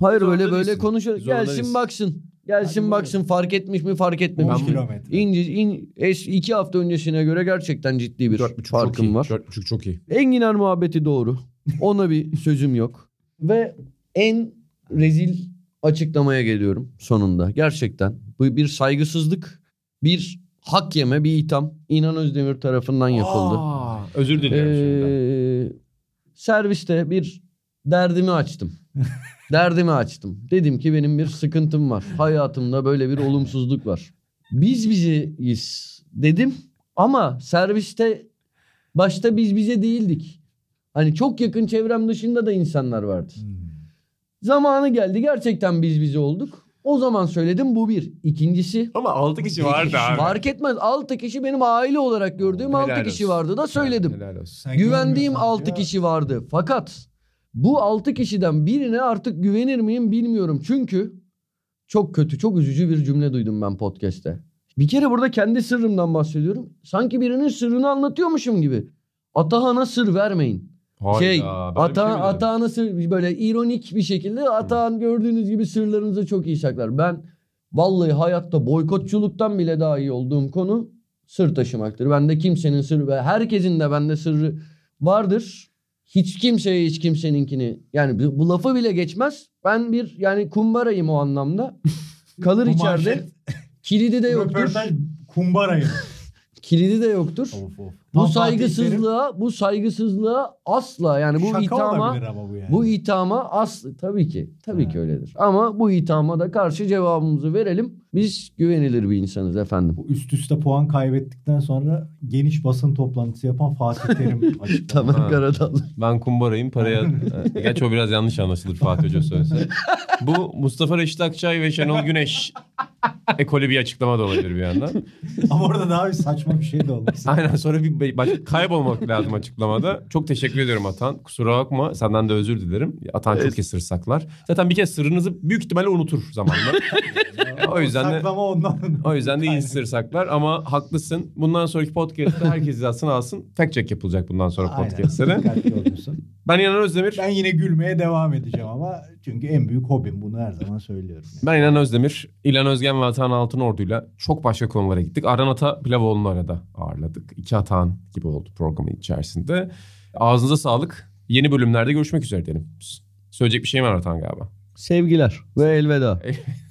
Hayır Zorunda böyle böyle değilsin. konuşuyor. Zorunda Gelsin değilsin. baksın. Gelsin Hadi baksın fark etmiş mi fark 10 etmemiş mi? kilometre. İnce, in, es, iki hafta öncesine göre gerçekten ciddi bir 4,5 çok farkım iyi. var. 4,5 çok iyi. Enginar muhabbeti doğru. Ona bir sözüm yok. Ve en rezil açıklamaya geliyorum sonunda. Gerçekten bu bir saygısızlık, bir hak yeme, bir itham. İnan Özdemir tarafından yapıldı. Aa, özür diliyorum şimdiden. Ee, serviste bir derdimi açtım. derdimi açtım. Dedim ki benim bir sıkıntım var. Hayatımda böyle bir olumsuzluk var. Biz bizeyiz dedim ama serviste başta biz bize değildik. Hani çok yakın çevrem dışında da insanlar vardı. Hmm. Zamanı geldi gerçekten biz bize olduk. O zaman söyledim bu bir. İkincisi Ama 6 kişi vardı abi. fark etmez 6 kişi benim aile olarak gördüğüm Helal 6 kişi vardı da söyledim. Helal olsun. Sen Güvendiğim görmüyorsan 6 ya- kişi vardı. Fakat bu 6 kişiden birine artık güvenir miyim bilmiyorum. Çünkü çok kötü, çok üzücü bir cümle duydum ben podcast'te. Bir kere burada kendi sırrımdan bahsediyorum. Sanki birinin sırrını anlatıyormuşum gibi. Atahan'a sır vermeyin. Hayda, şey, şey ata, dedim? Atahan'a sır böyle ironik bir şekilde Atahan gördüğünüz gibi sırlarınızı çok iyi saklar. Ben vallahi hayatta boykotçuluktan bile daha iyi olduğum konu sır taşımaktır. Bende kimsenin sırrı ve herkesin de bende sırrı vardır. Hiç kimseye hiç kimseninkini yani bu, bu lafı bile geçmez. Ben bir yani kumbarayım o anlamda. Kalır içeride. Kilidi de yoktur. Röportaj kumbarayım. Kilidi de yoktur. Of, of. Bu saygısızlığa, bu saygısızlığa asla yani bu şaka ithama bu yani. bu ithama aslı tabii ki tabii Ha. ki öyledir. Ama bu ithama da karşı cevabımızı verelim. Biz güvenilir bir insanız efendim. Bu üst üste puan kaybettikten sonra geniş basın toplantısı yapan Fatih Terim. Tamam Ha. Karadal. Ben kumbarayım paraya... Gerçi o biraz yanlış anlaşılır Fatih Hoca söylese. Bu Mustafa Reşit Akçay ve Şenol Güneş ekolü bir açıklama da olabilir bir yandan. Ama orada daha bir saçma bir şey de olmuş. Aynen sonra bir baş, kaybolmak lazım açıklamada. Çok teşekkür ediyorum Atan. Kusura bakma senden de özür dilerim. Atan çok iyi sır saklar. Zaten bir kez sırrınızı büyük ihtimalle unutur zamanla. o yüzden de- Saklama ondan. O yüzden de iyi sır saklar ama haklısın. Bundan sonraki podcast'te herkes yazsın alsın. Fact check yapılacak bundan sonra Aynen. podcast'lere. Dikkatli olursun. Ben İnan Özdemir. Ben yine gülmeye devam edeceğim ama çünkü en büyük hobim bunu her zaman söylüyorum. yani. Ben İnan Özdemir. İlan Özgen ve Atahan Altınordu'yla çok başka konulara gittik. Aran Ata Pilavoğlu'nu arada ağırladık. İki Atahan gibi oldu programın içerisinde. Ağzınıza sağlık. Yeni bölümlerde görüşmek üzere diyelim. Söyleyecek bir şey mi var Atahan galiba? Sevgiler ve elveda.